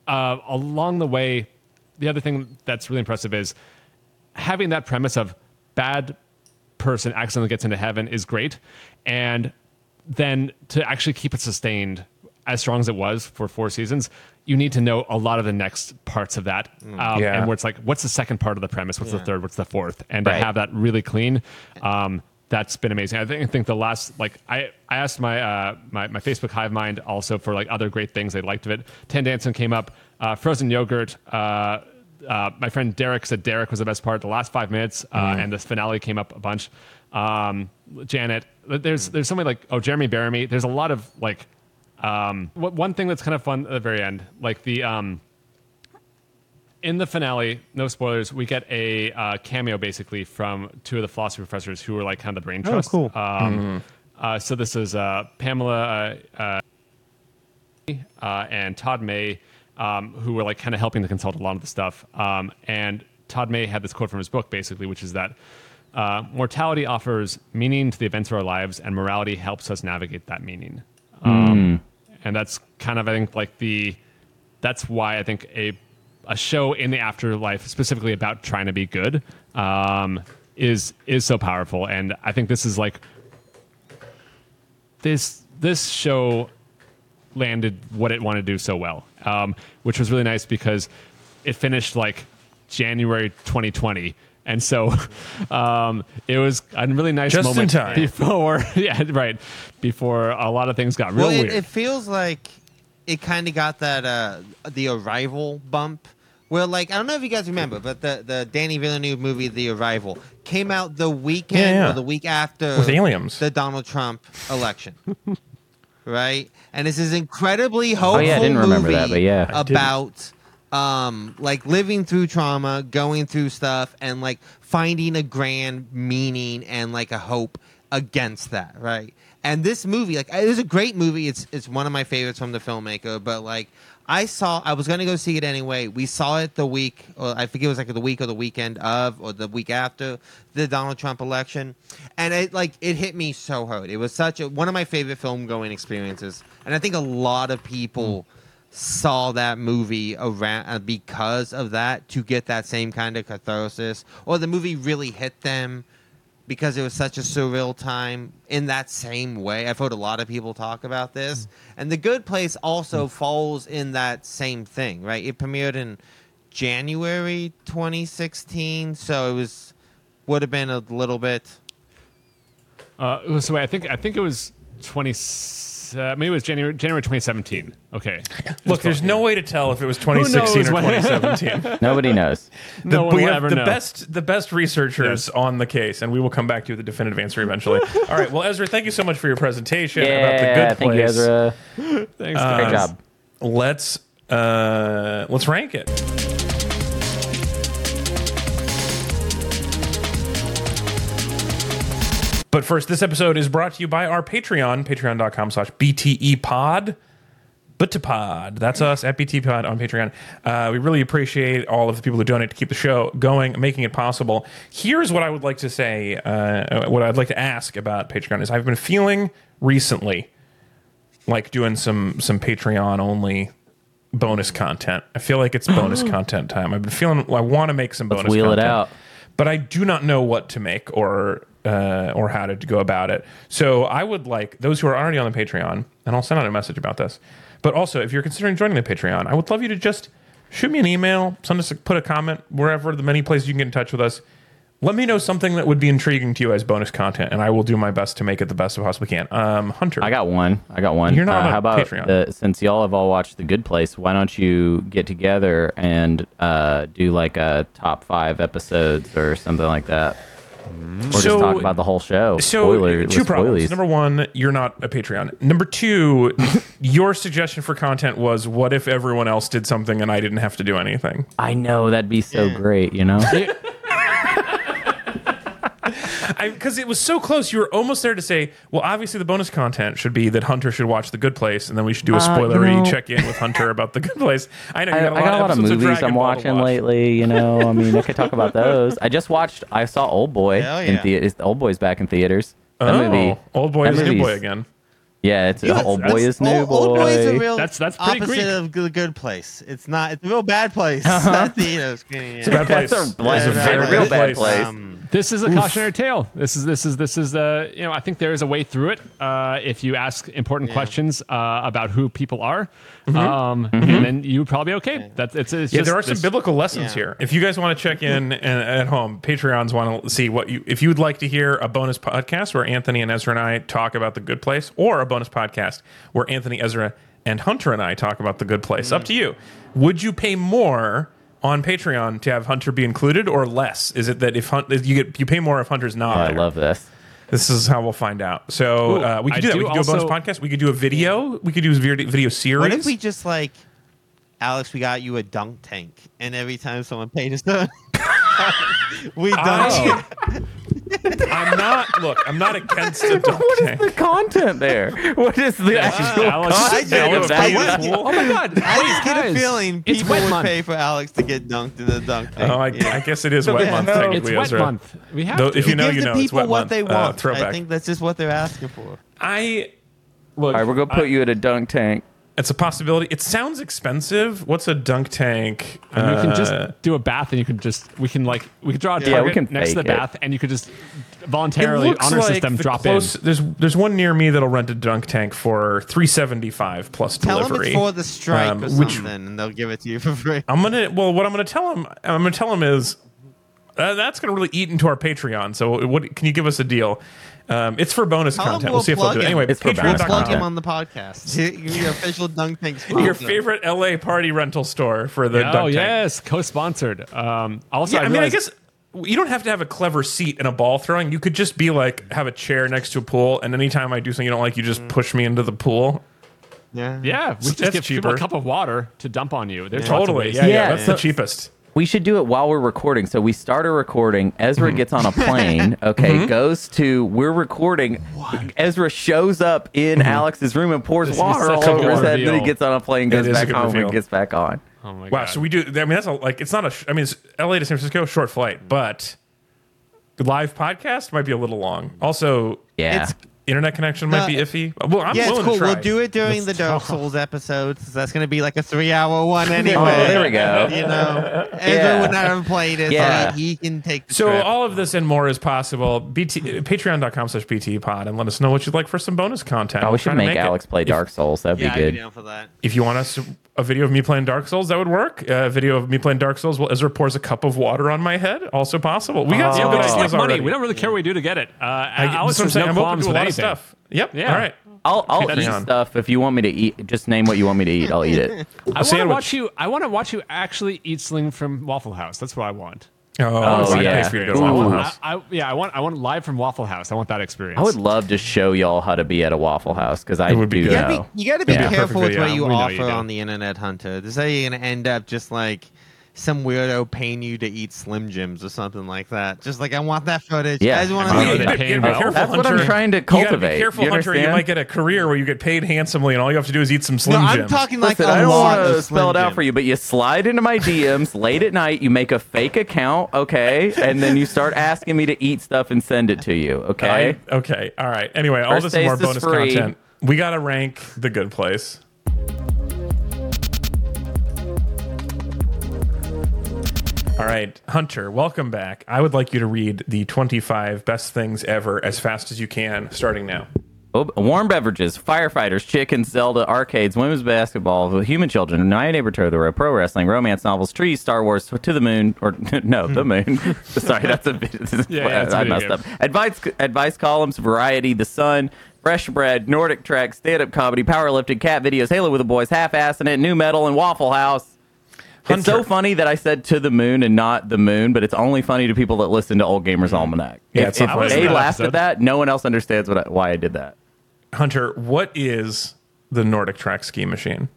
S1: uh, along the way, the other thing that's really impressive is having that premise of bad person accidentally gets into heaven is great, and then to actually keep it sustained as strong as it was for four seasons, you need to know a lot of the next parts of that, um,
S2: Yeah.
S1: and where it's like, what's the second part of the premise? What's the third? What's the fourth? And to have that really clean. Um, that's been amazing. I think, I think the last like I, I asked my, uh, my my Facebook Hive Mind also for like other great things they liked of it. Ted Danson came up, uh, frozen yogurt. Uh, uh, my friend Derek said Derek was the best part. The last five minutes uh, and the finale came up a bunch. Um, Janet, there's there's somebody like oh Jeremy Bearimy. There's a lot of like um, what- one thing that's kind of fun at the very end, like the um, in the finale, no spoilers, we get a uh, cameo basically from two of the philosophy professors who were like kind of the brain
S4: Oh,
S1: trust.
S4: cool.
S1: Um, uh, so this is uh, Pamela uh, uh, uh, and Todd May, um, who were like kind of helping to consult a lot of the stuff. Um, and Todd May had this quote from his book, basically, which is that uh, mortality offers meaning to the events of our lives, and morality helps us navigate that meaning. Um, And that's kind of, I think, like the that's why I think a a show in the afterlife, specifically about trying to be good, um, is is so powerful. And I think this is like this this show landed what it wanted to do so well, um, which was really nice because it finished like January 2020. And so um, it was a really nice
S2: Just in
S1: moment
S2: time.
S1: before, yeah, right, before a lot of things got real
S4: well, it,
S1: weird.
S4: it feels like it kind of got that uh the arrival bump. Where like I don't know if you guys remember, but the the Danny Villeneuve movie The Arrival came out the weekend
S2: Yeah, yeah.
S4: or the week after
S2: With aliens.
S4: the Donald Trump election. right? And it's this incredibly hopeful
S3: Oh, yeah, I didn't remember that,
S4: movie
S3: but yeah. I
S2: didn't.
S4: about um like living through trauma, going through stuff and like finding a grand meaning and like a hope against that, right? And this movie, like, it was a great movie. It's it's one of my favorites from the filmmaker. But like, I saw, I was gonna go see it anyway. We saw it the week, or I think it was like the week or the weekend of, or the week after the Donald Trump election, and it like it hit me so hard. It was such a one of my favorite film going experiences, and I think a lot of people saw that movie around uh, because of that to get that same kind of catharsis, or the movie really hit them because it was such a surreal time in that same way. I've heard a lot of people talk about this. And The Good Place also falls in that same thing, right? It premiered in January 2016, so it was would have been a little bit
S1: Uh, so wait, I think I think it was twenty. Uh, maybe it was January January 2017. Okay.
S2: Look, there's no way to tell if it was 2016
S1: knows
S2: or
S1: when-
S2: 2017.
S3: Nobody knows.
S2: The,
S1: No one
S2: we
S1: will
S2: have
S1: ever
S2: the
S1: know.
S2: best the best researchers
S1: Yes.
S2: on the case, and we will come back to the definitive answer eventually. All right. Well, Ezra, thank you so much for your presentation about the
S3: Yeah,
S2: good
S3: thank you,
S2: place.
S3: Ezra.
S1: Thanks,
S2: Uh,
S3: Great
S1: guys.
S3: job.
S2: Let's uh let's rank it. But first, this episode is brought to you by our Patreon, patreon.com slash BTEpod. Butapod. That's us at BTPod on Patreon. Uh, we really appreciate all of the people who donate to keep the show going, making it possible. Here's what I would like to say, uh, what I'd like to ask about Patreon is I've been feeling recently like doing some some Patreon only bonus content. I feel like it's bonus content time. I've been feeling I want to make some
S3: Let's
S2: bonus
S3: wheel it
S2: content,
S3: out.
S2: but I do not know what to make or uh, or how to go about it. So I would like those who are already on the Patreon, and I'll send out a message about this. But also, if you're considering joining the Patreon, I would love you to just shoot me an email, send us, a, put a comment wherever the many places you can get in touch with us. Let me know something that would be intriguing to you as bonus content, and I will do my best to make it the best I possibly can. Um, Hunter,
S3: I got one. I got one.
S2: You're not
S3: Uh,
S2: on
S3: how about
S2: Patreon.
S3: the, since y'all have all watched The Good Place, why don't you get together and uh, do like a top five episodes or something like that, or
S2: So-
S3: just talk about the whole show?
S2: So
S3: Spoiler,
S2: two problems.
S3: spoilies.
S2: Number one, you're not a Patreon. Number two, your suggestion for content was, what if everyone else did something and I didn't have to do anything?
S3: I know that'd be so
S4: Yeah.
S3: great. You know,
S2: Because it was so close, you were almost there to say, well, obviously the bonus content should be that Hunter should watch The Good Place, and then we should do a
S3: Uh, you
S2: spoilery
S3: know-
S2: check in with Hunter about The Good Place. I know you
S3: I,
S2: got a
S3: I got a lot of
S2: episodes
S3: movies
S2: Dragon
S3: I'm watching
S2: watch.
S3: lately. You know, I mean, I could talk about those. I just watched. I saw Old Boy
S4: Hell
S3: in
S4: yeah.
S3: theaters. Old Boy's back in theaters. That
S2: Oh,
S3: movie.
S2: old boy is new boy
S3: movie's-
S2: again.
S3: Yeah, it's
S4: Yeah,
S3: Old Boy is new
S4: old,
S3: boy.
S4: old boy is a real
S1: That's- that's
S4: opposite
S1: Greek.
S4: of the good place. It's not. It's a real bad place. That theater screening.
S2: It's a bad place.
S3: That's a-
S2: It's a
S4: Yeah,
S2: very
S4: that's
S2: real
S3: real bad
S2: place.
S3: place.
S4: Um,
S1: This is a cautionary tale. This is this is this is uh you know I think there is a way through it. Uh, if you ask important questions uh, about who people are, um, and then you probably be okay. That's it's, it's
S2: Yeah,
S1: just
S2: there are some biblical lessons
S4: Yeah.
S2: here. If you guys want to check in and, at home, Patreons want to see what you. If you would like to hear a bonus podcast where Anthony and Ezra and I talk about the Good Place, or a bonus podcast where Anthony, Ezra, and Hunter and I talk about the Good Place, up to you. Would you pay more on Patreon to have Hunter be included, or less? Is it that if Hunt, if you get you pay more if Hunter's not?
S3: Oh, I
S2: there?
S3: love this.
S2: This is how we'll find out. So
S1: Ooh,
S2: uh, we
S1: I
S2: could do that.
S1: do
S2: We could do a bonus podcast. We could do a video. We could do a video, video series.
S4: what if we just like, Alex? We got you a dunk tank, and every time someone paid us, done, we dunk
S2: Oh.
S4: You.
S2: I'm not. Look, I'm not against a dunk
S3: What is
S2: tank.
S3: the content there? What is the actual
S1: Alex-
S3: content
S4: I
S3: of
S4: just-
S3: that?
S4: I
S2: Alex
S4: just-
S2: Poole?
S1: Oh my god!
S4: I just get a
S1: Guys,
S4: feeling
S1: it's
S4: people
S1: wet
S4: would
S1: month.
S4: pay for Alex to get dunked in the dunk tank.
S2: Oh, I,
S4: Yeah.
S2: I guess it is wet
S4: Yeah,
S2: month
S4: no.
S1: It's
S2: technically.
S1: wet
S2: Ezra.
S1: month. We have
S2: Though,
S1: to.
S2: if you know,
S4: Give
S2: you
S4: the
S2: know. It's
S4: people
S2: wet
S4: what
S2: month.
S4: they
S2: Uh,
S4: want.
S2: throwback.
S4: I think that's just what they're asking for.
S2: I look.
S3: All right, we're gonna put you at a dunk tank.
S2: It's a possibility. It sounds expensive. What's a dunk tank?
S1: And you can
S2: Uh,
S1: just do a bath, and you can just we can like we could draw a
S3: Yeah, we
S1: target
S3: can
S1: next to the
S3: fake it.
S1: bath, and you could just voluntarily
S2: looks
S1: on our
S2: like
S1: system
S2: the
S1: drop
S2: close,
S1: in.
S2: There's there's one near me that'll rent a dunk tank for three seventy five plus
S4: Tell them
S2: delivery.
S4: it's for the strike
S2: Um,
S4: or
S2: which-
S4: something, and they'll give it to you for free.
S2: I'm gonna. Well, what I'm gonna tell him. I'm gonna tell him is uh, that's gonna really eat into our Patreon. So, what can you give us a deal? Um, it's for bonus
S4: Tell
S2: content.
S4: we'll
S2: We'll see if they'll do it.
S4: him.
S2: Anyway,
S3: It's for bonus
S2: Patreon.com.
S4: Plug him on the podcast. Your official dunk tank
S2: Your favorite LA party rental store for the
S1: Oh
S2: dunk tank.
S1: yes, co-sponsored. Um, also,
S2: Yeah, I, mean, I guess you don't have to have a clever seat and a ball throwing. You could just be like have a chair next to a pool, and anytime I do something you don't like, you just push me into the pool.
S4: Yeah.
S1: Yeah, we just
S2: That's
S1: give people a cup of water to dump on you. There's lots of
S2: Totally. Yeah, yeah,
S3: Yeah,
S2: that's
S3: so-
S2: the cheapest.
S3: We should do it while we're recording. So we start a recording. Ezra
S2: Mm-hmm.
S3: gets on a plane. Okay, goes to. We're recording. Ezra shows up in Alex's room and pours
S1: This
S3: water all over his head. Then he gets on a plane, goes back home,
S2: reveal.
S3: and gets back on.
S1: Oh my
S2: Wow.
S1: god.
S2: So we do. I mean, that's a, like it's not a. I mean, it's L.A. to San Francisco, short flight, but live podcast might be a little long. Also,
S3: Yeah.
S4: It's
S2: internet connection might
S4: No.
S2: be iffy. Well, I'm
S4: yeah,
S2: willing
S4: cool.
S2: to try.
S4: We'll do it during the Dark Souls episodes. That's going to be like a three-hour one anyway.
S3: Oh, there we go.
S4: You know, Ezra would not have played it,
S3: Yeah.
S4: so he, he can take the
S2: So
S4: trip.
S2: all of this and more is possible. BT, Patreon.com slash BT pod and let us know what you'd like for some bonus content.
S3: Oh,
S2: We'll
S3: we should
S2: to
S3: make
S2: it.
S3: Alex play
S2: If-
S3: Dark Souls. That'd
S4: yeah,
S3: be
S4: I'd
S3: good.
S4: be down for that.
S2: If you want us a video of me playing Dark Souls, that would work. a video of me playing Dark Souls while Ezra pours a cup of water on my head, also possible. We got
S3: Oh.
S2: some good
S1: just
S2: ideas
S1: like money.
S2: already.
S1: We don't really care what we do to get it. Uh,
S2: I,
S1: Alex
S2: that's what I'm
S1: has
S2: saying.
S1: no
S2: I'm open
S1: qualms
S2: to a
S1: with
S2: lot
S1: anything.
S2: of stuff. Yep.
S1: Yeah.
S2: All right.
S3: I'll, I'll eat
S2: that's-
S3: stuff if you want me to eat. Just name what you want me to eat. I'll eat it.
S1: I want to watch you. I want to watch you actually eat sling from Waffle House. That's what I want.
S2: Oh,
S3: Oh,
S2: so
S3: yeah.
S2: pays for you to
S3: Ooh.
S2: Waffle
S1: I,
S2: House.
S1: I, yeah, I want. I want live from Waffle House. I want that experience.
S3: I would love to show y'all how to be at a Waffle House because I
S2: would be
S3: do.
S4: You gotta,
S3: know.
S4: be, you gotta be
S3: Yeah.
S4: careful with what you
S1: We
S4: offer
S1: you
S4: on the internet, Hunter. This is how you're gonna end up just like some weirdo paying you to eat Slim Jims or something like that. Just like I want that footage.
S3: Yeah.
S4: I just want to see
S1: they
S4: it.
S2: You
S1: pay well.
S2: careful,
S3: That's what I'm trying to cultivate.
S2: You gotta
S3: cultivate.
S2: be careful,
S3: You
S2: Hunter. You might get a career where you get paid handsomely, and all you have to do is eat some Slim
S4: No, I'm talking like
S3: Listen,
S4: a
S3: I don't
S4: lot
S3: want to spell it out for you, but you slide into my DMs late at night. You make a fake account, okay, and then you start asking me to eat stuff and send it to you, okay?
S2: I- okay. All right. Anyway, all
S3: First
S2: this and more
S3: taste is
S2: bonus
S3: free.
S2: content. We gotta rank the good place. All right, Hunter, welcome back. I would like you to read the 25 best things ever as fast as you can, starting now.
S3: Oh, warm beverages, firefighters, chickens, Zelda, arcades, women's basketball, human children, My Neighbor Totoro, pro wrestling, romance novels, trees, Star Wars, to the moon, or no, the hmm. moon. Sorry, that's a bit.
S1: Yeah, yeah,
S3: I
S1: video
S3: messed up. Advice, advice columns, variety, the sun, fresh bread, Nordic trek, stand-up comedy, powerlifting, cat videos, Halo with the boys, half-ass in it, new metal, and Waffle House. It's so funny that I said to the moon and not the moon, but it's only funny to people that listen to Old Gamers Almanac.
S2: Yeah,
S3: if
S2: it's so
S3: if they laughed at that, no one else understands what I, why I did that.
S2: Hunter, what is the Nordic Track ski machine?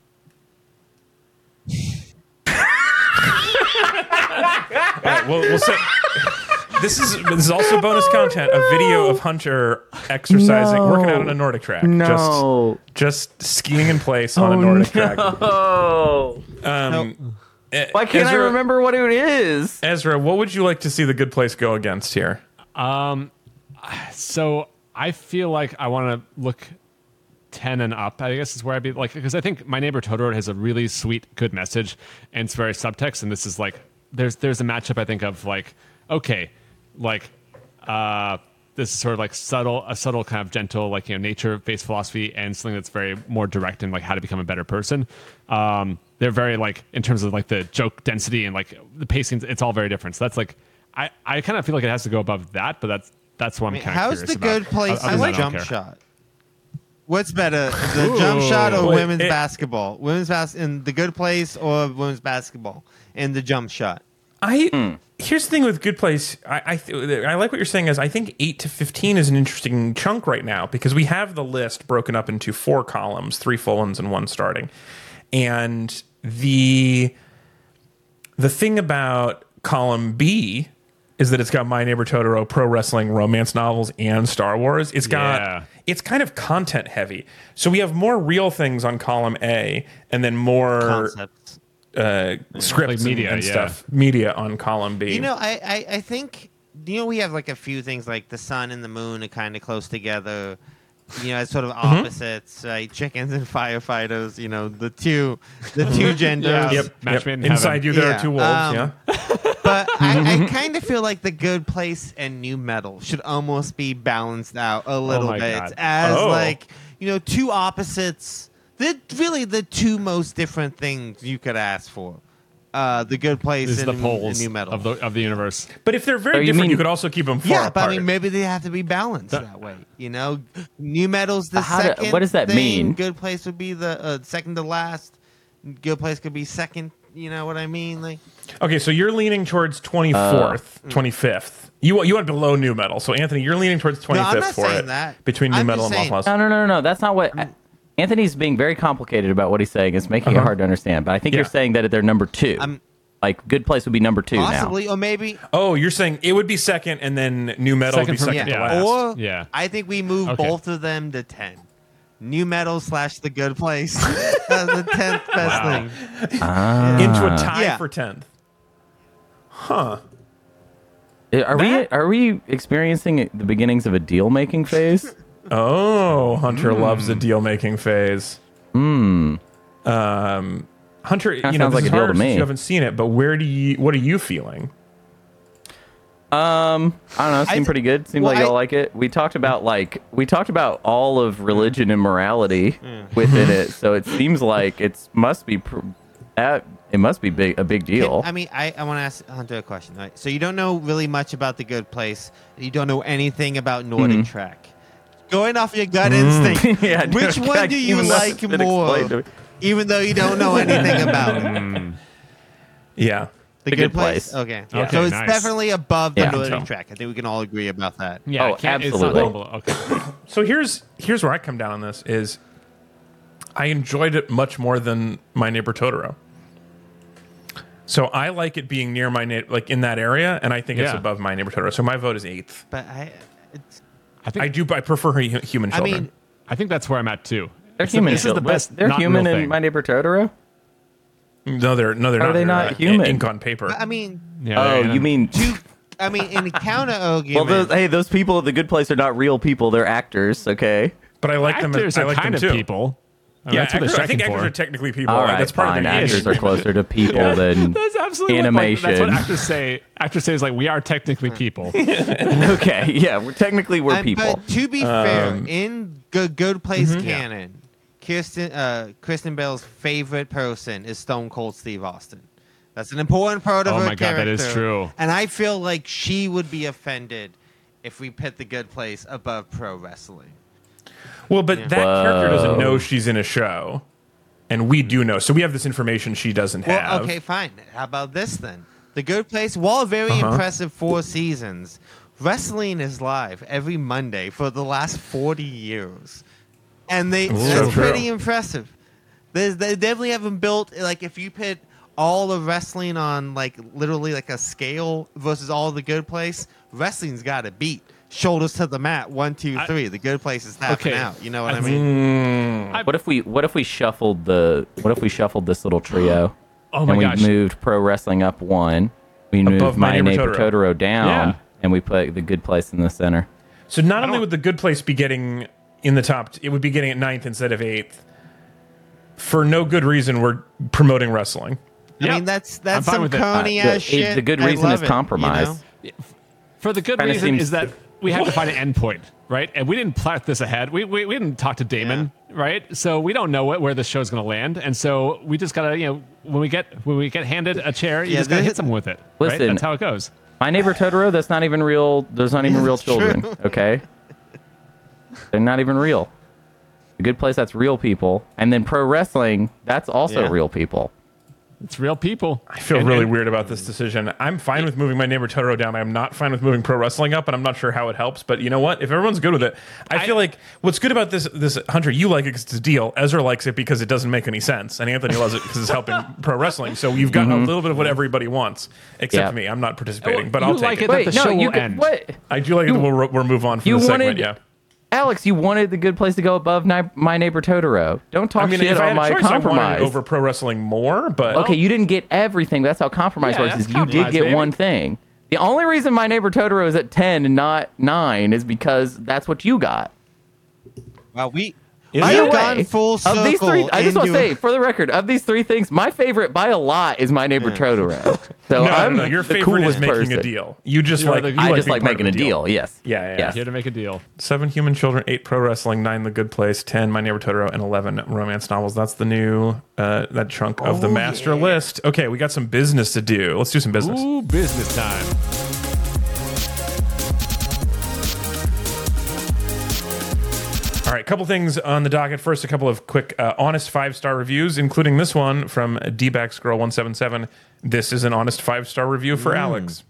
S2: All right, we'll, we'll say, this is this is also bonus content. A video of Hunter exercising,
S3: No.
S2: working out on a Nordic track.
S3: No.
S2: just just skiing in place on a Nordic track.
S3: Oh.
S2: Um, eh,
S3: Why can't I remember what it is?
S2: Ezra, what would you like to see the good place go against here?
S1: Um, So I feel like I want to look ten and up. I guess is where I'd be like because I think my neighbor Totoro has a really sweet, good message, and it's very subtext. And this is like there's there's a matchup I think of like okay, like uh this is sort of like subtle a subtle kind of gentle like you know nature based philosophy and something that's very more direct in like how to become a better person um they're very like in terms of like the joke density and like the pacing it's all very different so that's like i i kind of feel like it has to go above that but that's that's what i'm
S4: I mean,
S1: kind of
S4: how's
S1: curious
S4: the good
S1: about.
S4: place
S1: Other
S4: in
S1: than
S4: the
S1: that, I don't
S4: jump
S1: care.
S4: shot? What's better, the jump shot or
S2: Wait,
S4: women's
S2: it-
S4: basketball? Women's bas- in the good place or women's basketball in the jump shot?
S2: I hmm. here's the thing with good place. I I, th- I like what you're saying. Is I think eight to fifteen is an interesting chunk right now because we have the list broken up into four columns, three full ones and one starting, and the the thing about column B is that it's got My Neighbor Totoro, pro wrestling, romance novels, and Star Wars. It's got
S1: Yeah.
S2: it's kind of content heavy. So we have more real things on column A, and then more
S4: Concepts.
S2: uh, scripts and-
S1: media,
S2: and,
S1: yeah.
S2: stuff, media on column B.
S4: You know, I, I, I think you know we have like a few things like the sun and the moon are kind of close together. You know, as sort of
S2: Mm-hmm.
S4: opposites, right? Chickens and firefighters. You know, the two, the two genders.
S2: Yep,
S1: Match
S2: yep.
S1: in
S2: Inside you, there
S4: Yeah,
S2: are two wolves.
S4: um,
S2: yeah,
S4: But I, I kind of feel like the good place and new metal should almost be balanced out a little
S1: my
S4: bit
S1: God.
S4: as
S2: Oh.
S4: like you know two opposites. They're really the two most different things you could ask for. Uh, the good place
S1: This is
S4: and,
S1: the poles
S4: and new metal.
S1: of the of the universe
S2: but if they're very
S3: Oh, you
S2: different,
S3: mean-
S2: you could also keep them far
S4: yeah, but I mean, maybe they have to be balanced that way. You know, new metal's the
S3: How do-
S4: second.
S3: what does that
S4: thing.
S3: mean?
S4: Good place would be the uh, second to last. Good place could be second. You know what I mean? Like,
S2: okay, so you're leaning towards 24th,
S4: Uh,
S2: 25th. You want you want below new metal. So Anthony, you're leaning towards 25th
S4: No, I'm not
S2: for
S4: saying
S2: it
S4: that.
S2: between new
S4: I'm
S2: metal
S4: just
S2: and
S4: saying-
S2: Waffle House.
S3: No, no, no, no, no. That's not what. Anthony's being very complicated about what he's saying. It's making it
S2: Uh-huh.
S3: hard to understand. But I think
S2: Yeah.
S3: you're saying that they're number 2
S4: I'm
S3: Like Good Place would be number two
S4: Possibly, or maybe
S2: Oh, you're saying it would be second, and then New Metal would be
S1: Second
S2: second
S1: from-
S2: to last.
S4: Or
S1: Yeah.
S4: I think we move
S1: Okay.
S4: both of them to ten. New metal slash the good place. The tenth best
S1: Wow.
S4: thing.
S3: now.
S2: Into a
S3: Ah.
S2: tie
S4: Yeah.
S2: for tenth.
S3: huh Are we are we experiencing the beginnings of a deal making phase?
S2: Oh, Hunter loves the deal making phase. Hmm. Um, Hunter, you know,
S3: sounds like
S2: is
S3: a deal to me.
S2: You haven't seen it, but where do you? What are you feeling?
S3: Um, I don't know. It
S4: I
S3: seemed
S4: th-
S3: pretty good. Seemed
S4: well,
S3: like y'all
S4: I-
S3: like it. We talked about like we talked about all of religion and morality within it. So it seems like it's must be pr- that it must be big a big deal.
S4: I mean, I, I want to ask Hunter a question. Right? So you don't know really much about the good place. You don't know anything about Nordic Track. Going off your gut mm. instinct,
S3: Yeah,
S4: which one
S3: I
S4: do you
S3: even
S4: like more?
S3: explain to me.
S4: Even though you don't know anything about it. Mm.
S2: Yeah.
S4: The,
S3: The
S4: good,
S3: Good
S4: place.
S3: Place.
S4: Okay.
S1: Okay,
S4: so it's
S1: nice.
S4: definitely above the
S3: Yeah.
S4: Northern
S2: So.
S4: Track. I think we can all agree about that.
S1: Yeah,
S3: Oh,
S1: it can't- it's not
S3: absolutely.
S1: Okay.
S2: So here's here's where I come down on this is I enjoyed it much more than My Neighbor Totoro. So I like it being near my na- like in that area, and I think it's above My Neighbor Totoro. So my vote is eighth.
S4: But I, it's,
S1: I think
S2: I do. I prefer hu- human
S4: I
S2: children.
S4: mean,
S1: I think that's where I'm at too.
S3: They're
S1: This is-
S3: human.
S1: This is the best.
S3: They're
S1: not
S3: human
S1: real
S3: in
S1: thing.
S3: My Neighbor Totoro.
S2: no, they're no, they're
S3: Are
S2: not.
S3: they
S2: They're,
S3: not
S2: uh,
S3: human?
S2: Ink on paper.
S4: I mean,
S1: Yeah,
S3: oh,
S1: yeah.
S3: you mean?
S4: I mean, in counter
S3: Well,
S4: argument.
S3: those, hey, those people at the Good Place are not real people. They're actors. Okay.
S2: but I like them.
S1: actors
S2: As, I
S1: are
S2: like
S1: kind
S2: them
S1: of
S2: too.
S1: people. I
S2: Yeah,
S1: that's what they're
S2: actors, I think actors
S1: for.
S2: are technically people.
S3: All right,
S2: That's part
S3: fine.
S2: of the
S3: Actors are closer to people than
S1: That's absolutely what, like, that's what actors say. Actors say is like we are technically people.
S3: okay. Yeah, we're technically we're
S4: And-
S3: people.
S4: But to be
S2: Um,
S4: fair, in Good Good Place
S2: Mm-hmm.
S4: canon, Kirsten uh, Kristen Bell's favorite person is Stone Cold Steve Austin. That's an important part of
S1: Oh
S4: her
S1: my God, that is true.
S4: And I feel like she would be offended if we put the Good Place above pro wrestling.
S2: Well, but
S4: Yeah.
S2: that character doesn't know she's in a show, and we do know. So we have this information she doesn't
S4: Well,
S2: have.
S4: okay, fine. How about this then? The Good Place, while very
S2: Uh-huh.
S4: impressive four seasons, wrestling is live every Monday for the last 40 years. And they
S2: Ooh,
S4: that's
S2: true.
S4: pretty impressive. There's, they definitely haven't built like if you put all of wrestling on like literally like a scale versus all the good place, wrestling's got to beat. Shoulders to the mat, One, two, three. I- the good place is tapping
S1: Okay.
S4: out. You know what I,
S1: I-
S4: mean?
S3: What if we what if we shuffled the what if we shuffled this little trio?
S1: Oh my
S3: and we
S1: gosh.
S3: moved pro wrestling up one. We
S2: Above
S3: moved
S2: My
S3: My
S2: Neighbor
S3: Neighbor
S2: Totoro.
S3: Totoro, down,
S1: Yeah.
S3: and we put the good place in the center.
S2: So not only would the good place be getting in the top, it would be getting at ninth instead of eighth. For no good reason, we're promoting wrestling.
S4: I
S1: Yeah.
S4: mean, that's
S1: I'm
S4: that's some
S1: with it.
S4: coney
S3: Uh, the-
S4: shit.
S3: the good reason is
S4: it, you
S3: compromise.
S4: know?
S1: For the good reason
S3: seems-
S1: is that we have to find an endpoint, right? And we didn't plot this ahead. We, we, we didn't talk to Damon, right? So we don't know what, where the show's going to land, and so we just gotta, you know, when we get when we get handed a chair, you
S4: Yeah,
S1: just gotta hit someone with it. right?
S3: Listen.
S1: That's how it goes.
S3: My Neighbor Totoro, that's not even real. There's not even real
S4: It's true.
S3: children. Okay, they're not even real. A good place, that's real people, and then pro wrestling, that's also
S4: Yeah.
S3: real people.
S1: It's real people.
S2: I feel
S1: And-
S2: really
S1: and-
S2: weird about this decision. I'm fine with moving my neighbor Totoro down. I'm not fine with moving pro wrestling up, and I'm not sure how it helps. But you know what? If everyone's good with it, I,
S1: I-
S2: feel like what's good about this this Hunter, you like it because it's a deal. Ezra likes it because it doesn't make any sense, and Anthony loves it because it's helping pro wrestling. So you've got a mm-hmm. little bit of what everybody wants, except
S3: Yeah.
S2: me. I'm not participating,
S1: Well,
S2: but I'll take
S1: like
S2: it.
S1: it that the show
S3: you
S1: will
S3: could-
S1: end.
S3: what?
S2: I do like it.
S3: You-
S2: that We'll, we'll move on from
S3: you
S2: the segment.
S3: wanted-
S2: Yeah.
S3: Alex, you wanted the good place to go above Ni- My Neighbor Totoro. Don't talk
S2: I mean,
S3: shit
S2: if I
S3: on
S2: had
S3: my
S2: a choice, I wanted
S3: compromise.
S2: it over pro wrestling more, but
S3: okay, you didn't get everything. That's how compromise
S1: Yeah,
S3: works.
S1: that's
S3: Is you did get
S1: baby.
S3: one thing. The only reason My Neighbor Totoro is at ten and not nine is because that's what you got.
S4: Wow, we
S2: Is
S4: I
S2: it?
S4: have
S3: Either
S4: gone
S3: way,
S4: full
S3: of
S4: circle.
S3: these three, I just want to say, for the record, of these three things, my favorite by a lot is My Neighbor Totoro. So
S2: no,
S3: I'm
S2: no, no, your
S3: the
S2: favorite is making
S3: person.
S2: a deal. You just
S1: You are
S2: like
S1: the-
S2: you
S3: I
S2: like
S3: just like making a deal. Yes.
S2: Yeah, yeah, yeah.
S1: Here to make a deal.
S2: Seven human children, eight pro wrestling, nine the good place, ten my neighbor Totoro, and eleven romance novels. That's the new uh, that chunk of the
S4: Oh,
S2: master
S4: yeah.
S2: list. Okay, we got some business to do. Let's do some business.
S1: Ooh, business time.
S2: All right, a couple things on the docket. First, a couple of quick, uh, honest five star reviews, including this one from dbacks girl one seven seven. This is an honest five star review for Alex.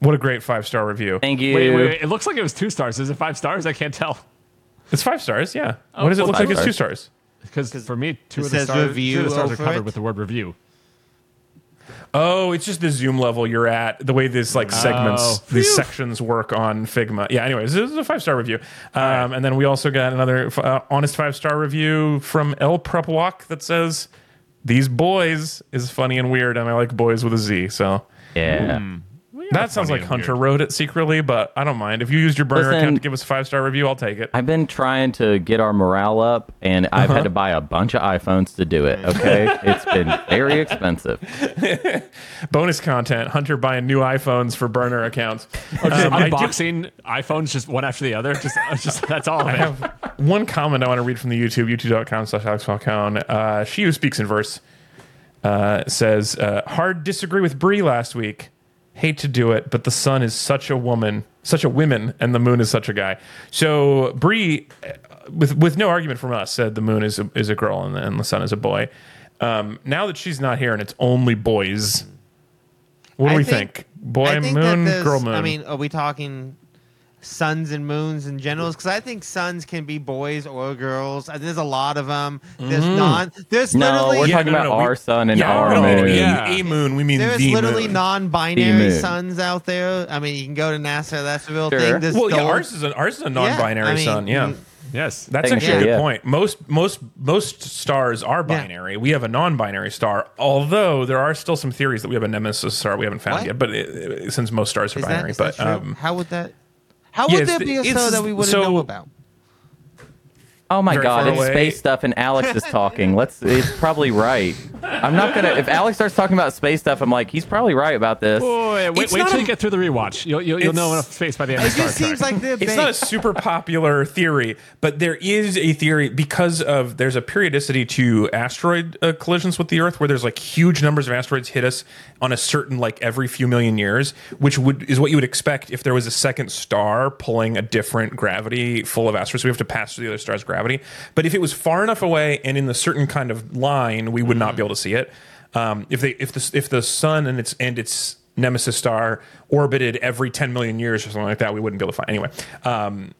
S2: What a great five star review!
S3: Thank you.
S1: Wait, wait, wait. It looks like it was two stars. Is it five stars? I can't tell.
S2: It's five stars. Yeah. what does it look
S3: five
S2: like? It's two
S3: stars.
S2: stars.
S1: Because for me, two of the
S4: says
S1: stars, two of the stars are
S4: over
S1: covered
S4: it.
S1: with the word review.
S2: Oh, it's just the zoom level you're at, the way these like segments,
S1: Oh.
S2: these
S1: Phew.
S2: sections work on Figma. Yeah. Anyways, this is a five star review, um, and then we also got another uh, honest five star review from El Prepwalk that says, "These boys is funny and weird, and I like boys with a Z." So
S3: Yeah.
S2: That sounds like Hunter
S1: weird.
S2: wrote it secretly, but I don't mind. If you used your burner
S3: Listen-
S2: account to give us a five star review, I'll take it.
S3: I've been trying to get our morale up, and I've
S2: Uh-huh.
S3: had to buy a bunch of iPhones to do it. Okay, it's been very expensive.
S2: Bonus content: Hunter buying new iPhones for burner accounts.
S1: Or just
S2: Um, I do-
S1: unboxing iPhones just one after the other. Just, just that's all of
S2: I have one comment I want to read from the YouTube, youtube.com slash Alex Falcone. Uh, she who speaks in verse uh, says, uh, hard disagree with Brie last week. Hate to do it, but the sun is such a woman, such a woman, and the moon is such a guy. So Brie, uh, with with no argument from us, said the moon is a, is a girl and the, and the sun is a boy. Um, now that she's not here and it's only boys, what do
S4: I
S2: we
S4: think-
S2: think? Boy
S4: I think that
S2: moon, girl moon.
S4: I mean, are we talking suns and moons and general? Because I think suns can be boys or girls. And there's a lot of them. There's non. There's
S3: No,
S4: literally.
S3: we're
S2: Yeah,
S3: talking
S2: no, no,
S3: about
S2: we-
S3: our sun and
S2: yeah,
S3: our
S2: no,
S3: moon.
S1: Yeah.
S2: a moon. We mean
S4: There's
S2: the
S4: literally
S2: moon.
S4: non-binary
S3: moon.
S4: suns out there. I mean, you can go to NASA. That's a real
S3: Sure.
S4: thing. There's
S2: Well, yeah, ours is a, ours is a non-binary
S4: I mean,
S2: sun. Yeah,
S4: mm,
S1: Yes.
S2: that's
S3: Technically,
S2: actually a good
S3: yeah.
S2: point. Most most most stars are
S4: Yeah.
S2: binary. We have a non-binary star, although there are still some theories that we have a nemesis star we haven't found
S4: What?
S2: yet. But it, since most stars are
S4: Is
S2: binary,
S4: that
S2: but um,
S4: how would that? How would
S2: it's
S4: there be a show that we wouldn't
S2: so-
S4: know about?
S3: Oh my
S2: Very
S3: god, it's
S2: away.
S3: space stuff and Alex is talking. Let's it's probably right. I'm not gonna if Alex starts talking about space stuff, I'm like, he's probably right about this.
S1: Oh, wait, wait,
S2: It's
S1: wait
S2: not
S1: till
S2: a-
S1: you get through the rewatch. You'll, you'll, you'll know
S2: It's-
S1: enough space by the end of
S4: It
S1: Star
S4: just
S1: Trek.
S4: seems like they're
S2: it's not a super popular theory, but there is a theory because of there's a periodicity to asteroid uh, collisions with the Earth where there's like huge numbers of asteroids hit us on a certain like every few million years, which would is what you would expect if there was a second star pulling a different gravity full of asteroids. We have to pass through the other star's gravity, but if it was far enough away and in the certain kind of line, we would not be able to see it. Um, if they if the if the sun and its and its nemesis star orbited every 10 million years or something like that we wouldn't be able to find anyway. Um,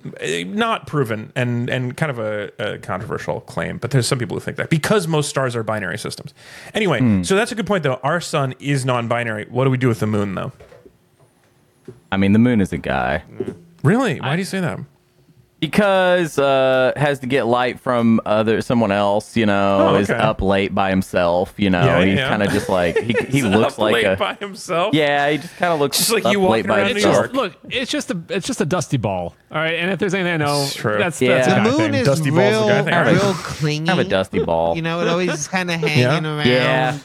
S2: not proven and and kind of a, a controversial claim but there's some people who think that because most stars are binary systems. Anyway so that's a good point though. Our sun is non-binary. What do we do with the moon though?
S3: I mean, the moon is a guy.
S2: Really? Why do you say that
S3: because uh, has to get light from other someone else. You know,
S2: Oh,
S3: is up late by himself. You know,
S2: Yeah,
S3: he's
S2: yeah.
S3: kind of just like he he looks
S2: Up
S3: like
S2: late
S3: a
S2: by himself
S3: yeah. He just kind of looks
S2: Just like
S3: up
S2: you
S3: late
S2: walking
S3: by
S2: around New
S1: It's
S3: himself.
S1: just, look, it's just a it's just a dusty ball. All right, and if there's anything I know,
S2: It's true.
S1: that's
S3: Yeah.
S1: that's a
S3: The
S4: the moon
S1: thing.
S4: is
S2: Dusty Ball's the
S4: real,
S2: guy thing, right?
S4: real clingy.
S3: Have a dusty ball.
S4: You know, it always kind of hanging around.
S3: Yeah.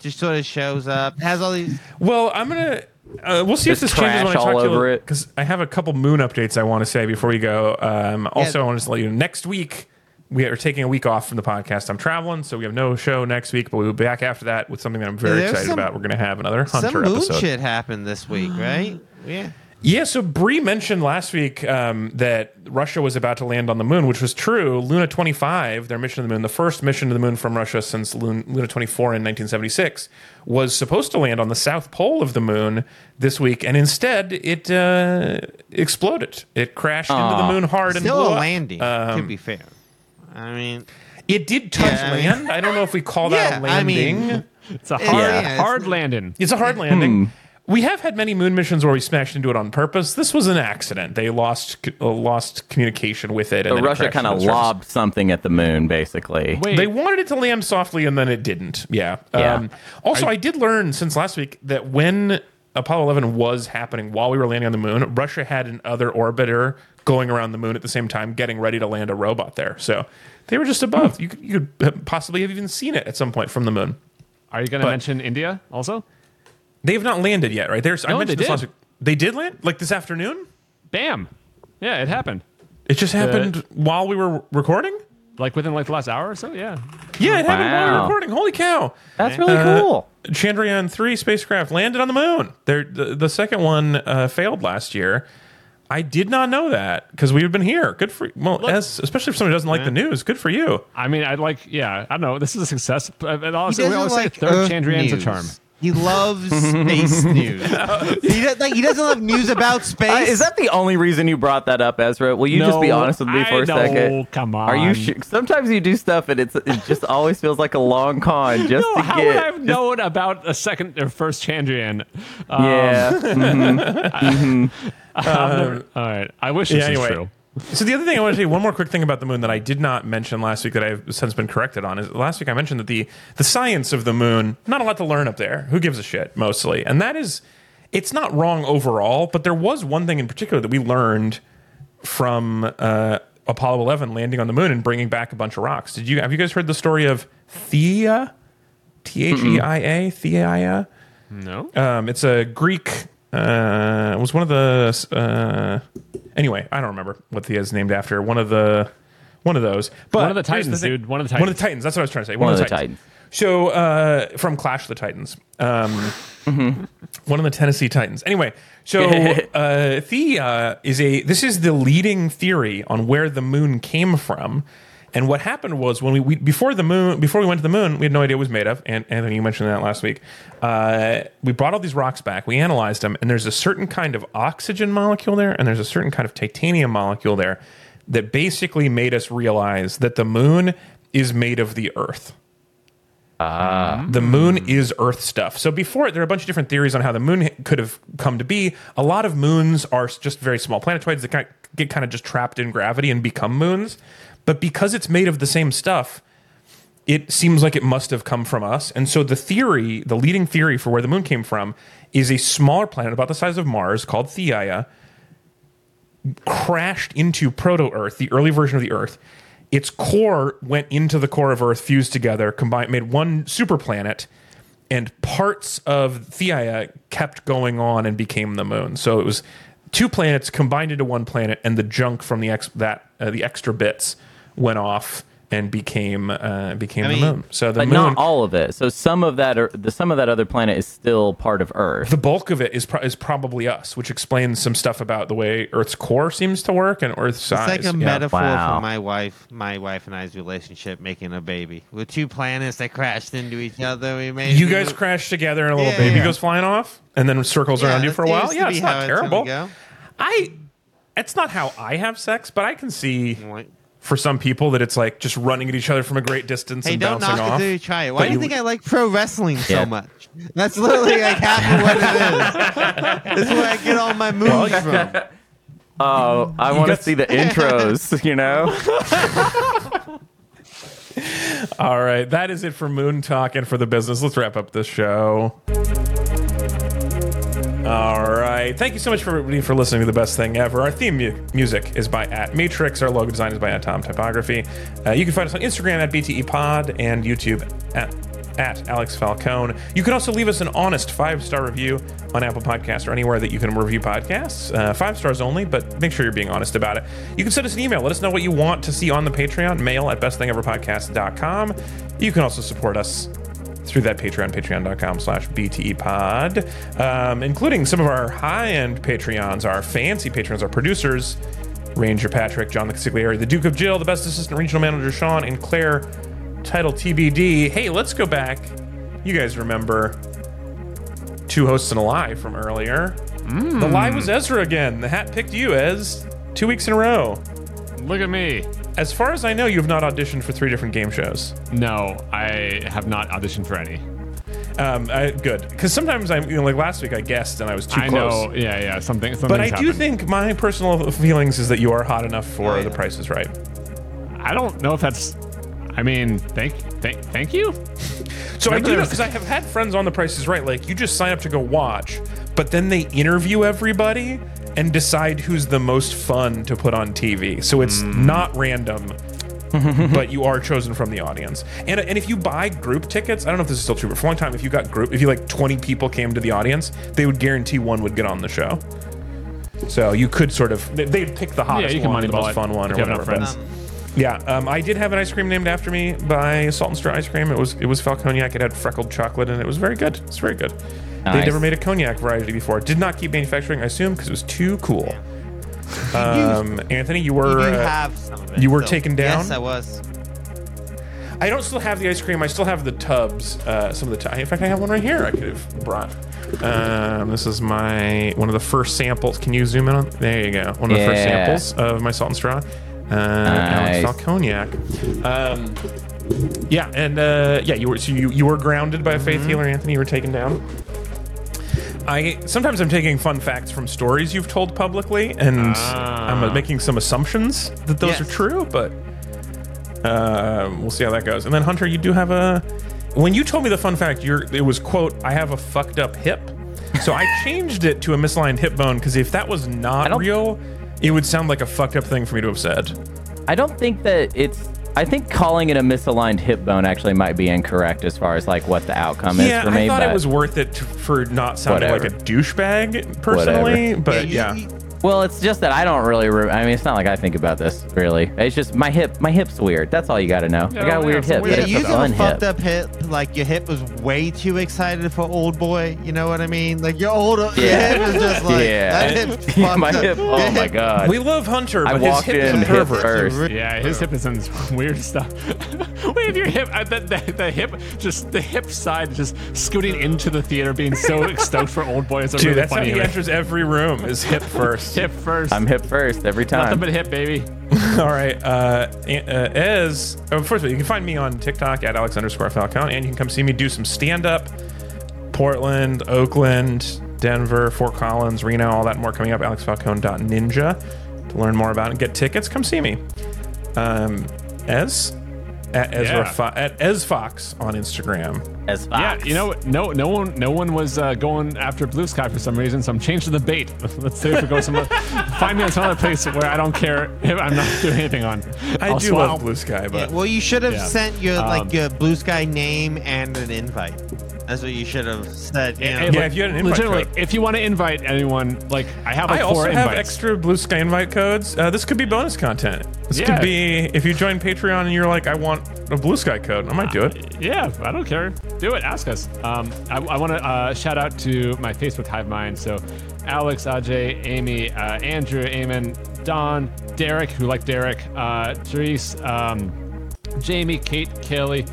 S4: Just sort of shows up. Has all these.
S2: Well, I'm gonna. Uh, we'll see if this changes when I talk
S3: all
S2: to you
S3: over it.
S2: because I have a couple moon updates I want to say before we go. Um, also,
S4: Yeah.
S2: I want to let you know next week we are taking a week off from the podcast. I'm traveling, so we have no show next week, but we'll be back after that with something that I'm very
S4: There's
S2: excited
S4: some-
S2: about. We're going to have another
S4: Some
S2: Hunter
S4: moon
S2: episode.
S4: shit happened this week, right? Yeah.
S2: Yeah, so Bree mentioned last week um, that Russia was about to land on the moon, which was true. Luna 25, their mission to the moon, the first mission to the moon from Russia since Luna 24 in 1976, was supposed to land on the south pole of the moon this week, and instead it uh, exploded. It crashed into the moon hard and
S4: Still
S2: blew
S4: a
S2: up.
S4: landing, to
S2: Um,
S4: be fair. I mean,
S2: It did touch
S4: Yeah, I mean-
S2: land. I don't know if we call that a
S4: Yeah, I mean-
S2: landing.
S1: It's a hard,
S4: yeah, it's-
S1: hard landing.
S2: It's a hard
S3: Hmm.
S2: Landing. We have had many moon missions where we smashed into it on purpose. This was an accident. They lost uh, lost communication with it. And
S3: So Russia kind of
S2: into the surface.
S3: lobbed something at the moon, basically.
S1: Wait,
S2: They wanted it to land softly and then it didn't. Yeah.
S3: Yeah.
S2: Um, also, I, did learn since last week that when Apollo 11 was happening while we were landing on the moon, Russia had an other orbiter going around the moon at the same time, getting ready to land a robot there. So they were just above. You, could, you could possibly have even seen it at some point from the moon.
S1: are you going to mention India also?
S2: They have not landed yet, right? There's, I mentioned
S1: they
S2: this last week. They did land like this afternoon.
S1: Bam. Yeah, it happened.
S2: It just happened while we were recording.
S1: Like within like the last hour or so. Yeah.
S2: Yeah, it happened while we were recording. Holy cow!
S3: That's really
S2: Uh,
S3: cool.
S2: Chandrayaan three spacecraft landed on the moon. They're, the the second one uh, failed last year. I did not know that because we've been here. Good for well, as especially if somebody doesn't like the news. Good for you.
S1: I mean, I'd like, yeah, I don't know. This is a success. But but also, we
S4: doesn't
S1: always
S4: like
S1: say third Chandrayaan's a charm.
S4: He loves space news. He, does, like, he doesn't love news about space.
S3: Uh, is that the only reason you brought that up, Ezra? Will you just be honest with me for
S1: I
S3: a second?
S1: know, come
S3: Are you
S1: on.
S3: sure? Sometimes you do stuff and it's it just always feels like a long con just
S1: No,
S3: to
S1: how
S3: get.
S1: would I have
S3: just-
S1: known about a second or first Chandrayaan? Um,
S3: yeah. mhm.
S1: I've never- all right. I wish this
S2: Yeah,
S1: was
S2: anyway.
S1: true.
S2: So the other thing I want to say, one more quick thing about the moon that I did not mention last week that I've since been corrected on is last week I mentioned that the the science of the moon not a lot to learn up there. Who gives a shit mostly, and that is it's not wrong overall. But there was one thing in particular that we learned from uh, Apollo 11 landing on the moon and bringing back a bunch of rocks. Did you have you guys heard the story of Theia? T H E I A Theia.
S1: No.
S2: Um, it's a Greek. Uh, it was one of the. Uh, anyway, I don't remember what the is named after. One of the. One of those. But
S1: One of the
S2: here's
S1: Titans,
S2: thing.
S1: dude. One of the
S2: One of
S1: Titans.
S2: the Titans. That's what I was trying to say.
S3: One of the Titans.
S2: So uh, from Clash of the Titans. Um, One of the Tennessee Titans. Anyway, so uh, Theia is a. This is the leading theory on where the moon came from. And what happened was when we, we before the moon before we went to the moon, we had no idea what it was made of. And Anthony, you mentioned that last week. Uh, we brought all these rocks back. We analyzed them, and there's a certain kind of oxygen molecule there, and there's a certain kind of titanium molecule there that basically made us realize that the moon is made of the Earth. The moon is Earth stuff. So before there are a bunch of different theories on how the moon could have come to be. A lot of moons are just very small planetoids that kind of get kind of just trapped in gravity and become moons. But because it's made of the same stuff, it seems like it must have come from us. And so the theory, the leading theory for where the moon came from, is a smaller planet about the size of Mars called Theia, crashed into proto Earth, the early version of the Earth. Its core went into the core of Earth, fused together, combined, made one super planet, and parts of Theia kept going on and became the moon. So it was two planets combined into one planet, and the junk from the ex- that uh, the extra bits went off and became uh, became
S4: I
S2: the moon. So the
S3: But
S2: moon,
S3: not all of it. So some of that, are, the some of that other planet is still part of Earth.
S2: the bulk of it is pro- is probably us, which explains some stuff about the way Earth's core seems to work and Earth's size.
S4: It's like a
S2: Yeah.
S4: metaphor
S3: Wow.
S4: for my wife, my wife and I's relationship making a baby. With two planets that crashed into each other, we made.
S2: You guys
S4: new-
S2: crash together and a little
S4: Yeah.
S2: baby goes flying off and then circles
S4: Yeah,
S2: around you for a while. Yeah, it's not terrible.
S4: go.
S2: I it's not how I have sex, but I can see
S4: Like,
S2: for some people that it's like just running at each other from a great distance
S4: Hey,
S2: and
S4: don't
S2: bouncing
S4: knock it
S2: off.
S4: till you try it. Why
S2: But
S4: do you
S2: you-
S4: think I like pro wrestling so
S3: Yeah.
S4: much? That's literally like half of what it is. That's where I get all my moves from.
S3: Oh, I want to see the intros. You know,
S2: All right, that is it for Moon Talk and for the business. Let's wrap up this show. All right. Thank you so much for for listening to the best thing ever. Our theme mu- music is by at Matrix. Our logo design is by Atom Typography. Uh, you can find us on Instagram at BTE Pod and YouTube at at Alex Falcone. You can also leave us an honest five star review on Apple Podcasts or anywhere that you can review podcasts. Uh, five stars only, but make sure you're being honest about it. You can send us an email. Let us know what you want to see on the Patreon. Mail at bestthingeverpodcast.com. You can also support us through that Patreon, patreon.com slash BTEpod, um, including some of our high-end Patreons, our fancy patrons, our producers, Ranger Patrick, John the Consigliere, the Duke of Jill, the best assistant regional manager Sean, and Claire, title TBD. Hey, let's go back. You guys remember two hosts and a lie from earlier. The lie was Ezra again. The hat picked you, Ez, two weeks in a row.
S1: Look at me.
S2: As far as I know, you have not auditioned for three different game shows.
S1: No, I have not auditioned for any.
S2: Um, I, good, because sometimes I'm you know, like last week I guessed and I was too
S1: I
S2: close.
S1: know. Yeah, yeah. Something. Something.
S2: But I do
S1: happened.
S2: think my personal feelings is that you are hot enough for. The Price is Right.
S1: I don't know if that's. I mean, thank, thank, thank you.
S2: So I do know because I have had friends on The Price is Right. Like you just sign up to go watch, but then they interview everybody and decide who's the most fun to put on TV. So it's
S1: Hmm.
S2: not random. but you are chosen from the audience, and and if you buy group tickets, I don't know if this is still true, but for a long time, if you got group, if you like twenty people came to the audience, they would guarantee one would get on the show. So you could sort of they- they'd pick the hottest
S1: can
S2: one, the most fun one, or whatever. but- yeah, um, I did have an ice cream named after me by Salt and Straw Ice Cream. It was it was Falconiac. It had freckled chocolate and it was very good. It's very good. They'd never made a cognac variety before. Did not keep manufacturing, I assume, because it was too cool. Um, Anthony, you
S4: You
S2: were
S4: do
S2: uh,
S4: have some of it.
S2: you were
S4: so-
S2: taken down?
S4: Yes, I was.
S2: I don't still have the ice cream. I still have the tubs. Uh, some of the tu- in fact, I have one right here. I could have brought. Um, this is my one of the first samples. Can you zoom in on? There you go. One of the first samples of my salt and straw. Uh, Alex
S3: Nice.
S2: Falconiac. Um, yeah, and uh, yeah, you were so you, you were grounded by a faith
S3: Mm-hmm.
S2: healer, Anthony. You were taken down. I sometimes I'm taking fun facts from stories you've told publicly, and I'm uh, making some assumptions that those
S4: Yes.
S2: are true, but uh, we'll see how that goes. And then Hunter, you do have a. When you told me the fun fact, you're, it was quote, "I have a fucked up hip," so I changed it to a misaligned hip bone because if that was not real, it would sound like a fucked up thing for me to have said.
S3: I don't think that it's. I think calling it a misaligned hip bone actually might be incorrect as far as like what the outcome
S2: Yeah,
S3: is for me.
S2: I thought
S3: but
S2: it was worth it to, for not sounding like a douchebag personally,
S3: Whatever.
S2: but
S4: you-
S2: yeah.
S4: You-
S3: well, it's just that I don't really. Re- I mean, it's not like I think about this really. It's just my hip. My hip's weird. That's all you got to know.
S1: Yeah,
S3: I got a
S1: yeah,
S3: weird
S1: some
S3: hip.
S1: weird
S4: Yeah, you
S3: a fun
S4: have a fucked up hip. Like your hip was way too excited for old boy. You know what I mean? Like your old your
S3: Yeah.
S4: hip is just like
S3: Yeah.
S4: that hip's
S3: Yeah, my
S4: up.
S3: hip.
S4: Your
S3: Oh my
S4: hip-
S3: god.
S2: We love Hunter,
S3: I
S2: but his
S3: walked
S2: hip is
S3: in
S2: a
S3: hip first.
S1: Yeah, his hip is in some weird stuff. Wait, your hip, uh, the, the, the hip, just the hip side, just scooting into the theater, being so stoked for old boy is a
S2: Dude,
S1: really
S2: that's how
S1: funny
S2: he
S1: image.
S2: enters every room is hip first.
S1: Hip first.
S3: I'm hip first every time.
S1: Nothing but hip, baby.
S2: All right. Uh, An- uh, Ez, oh, first of all, you can find me on TikTok at Alex underscore Falcon, and you can come see me do some stand up. Portland, Oakland, Denver, Fort Collins, Reno, all that and more coming up. AlexFalcone.ninja to learn more about it and get tickets. Come see me. Um, Ez at Ezra
S1: Yeah.
S2: Fo- at Ez Fox on Instagram.
S3: As
S1: Yeah, you know, no, no one, no one was uh, going after Blue Sky for some reason, so I'm changing the bait. Let's see if we go some. find me on some other place where I don't care if I'm not doing anything on.
S2: I
S1: I'll
S2: do
S1: swap-
S2: love Blue Sky,
S4: Yeah,
S2: but
S4: well, you should have
S1: Yeah.
S4: sent your
S1: Um,
S4: like your blue sky name and an invite. That's what you should have said. You know?
S1: Hey,
S2: Yeah,
S1: look,
S2: if you had an invite
S1: legitimately,
S2: code.
S1: if you want to invite anyone, like I have like
S2: I also
S1: four
S2: have
S1: invites.
S2: extra Blue Sky invite codes. Uh, this could be bonus content. This
S1: Yeah.
S2: could be if you join Patreon and you're like, I want a Blue Sky code. I might do it.
S1: Yeah, I don't care. Do it. Ask us. Um, I, I want to uh, shout out to my Facebook Hive Mind. So, Alex, Ajay, Amy, uh, Andrew, Eamon, Don, Derek, who like Derek, uh, Therese, um, Jamie, Kate, Kelly,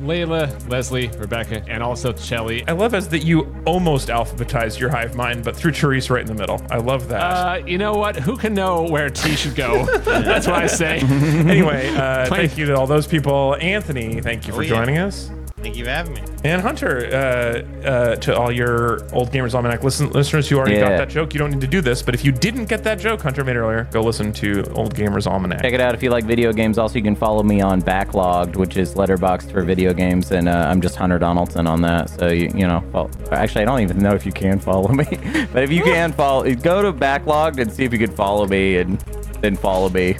S1: Layla, Leslie, Rebecca, and also Shelly.
S2: I love as that you almost alphabetized your hive mind, but threw Therese right in the middle. I love that.
S1: Uh, you know what? Who can know where T should go? That's what I say.
S2: anyway, uh, thank you to all those people. Anthony, thank you for
S4: Oh, yeah.
S2: joining us.
S4: Thank you for having me.
S2: And Hunter, uh, uh, to all your old Gamers Almanac listen, listeners who already got that joke, you don't need to do this. But if you didn't get that joke Hunter made earlier, go listen to Old Gamers Almanac.
S3: Check it out if you like video games. Also, you can follow me on Backloggd, which is Letterboxd for video games, and uh, I'm just Hunter Donaldson on that. So you you know, follow, actually, I don't even know if you can follow me, but if you can follow, go to Backloggd and see if you could follow me, and then follow me.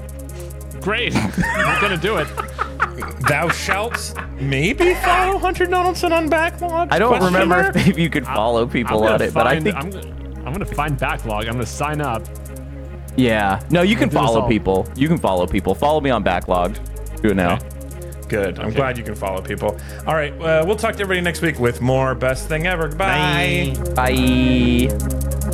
S1: Great. I'm gonna do it.
S2: Thou shalt maybe follow Hunter Donaldson on Backlog?
S3: I don't
S2: Question
S3: remember
S2: mark?
S3: if you could follow people
S1: I'm
S3: on
S1: gonna
S3: it, but I
S1: find-
S3: think
S1: I'm, I'm gonna find backlog. I'm gonna sign up.
S3: yeah. No, you can
S1: do this
S3: follow
S1: all.
S3: people. You can follow people. Follow me on Backlog. Do it now.
S1: Okay.
S2: Good. I'm
S1: Okay.
S2: glad you can follow people. All right. Uh, we'll talk to everybody next week with more Best Thing Ever. Goodbye.
S4: Bye.
S3: Bye.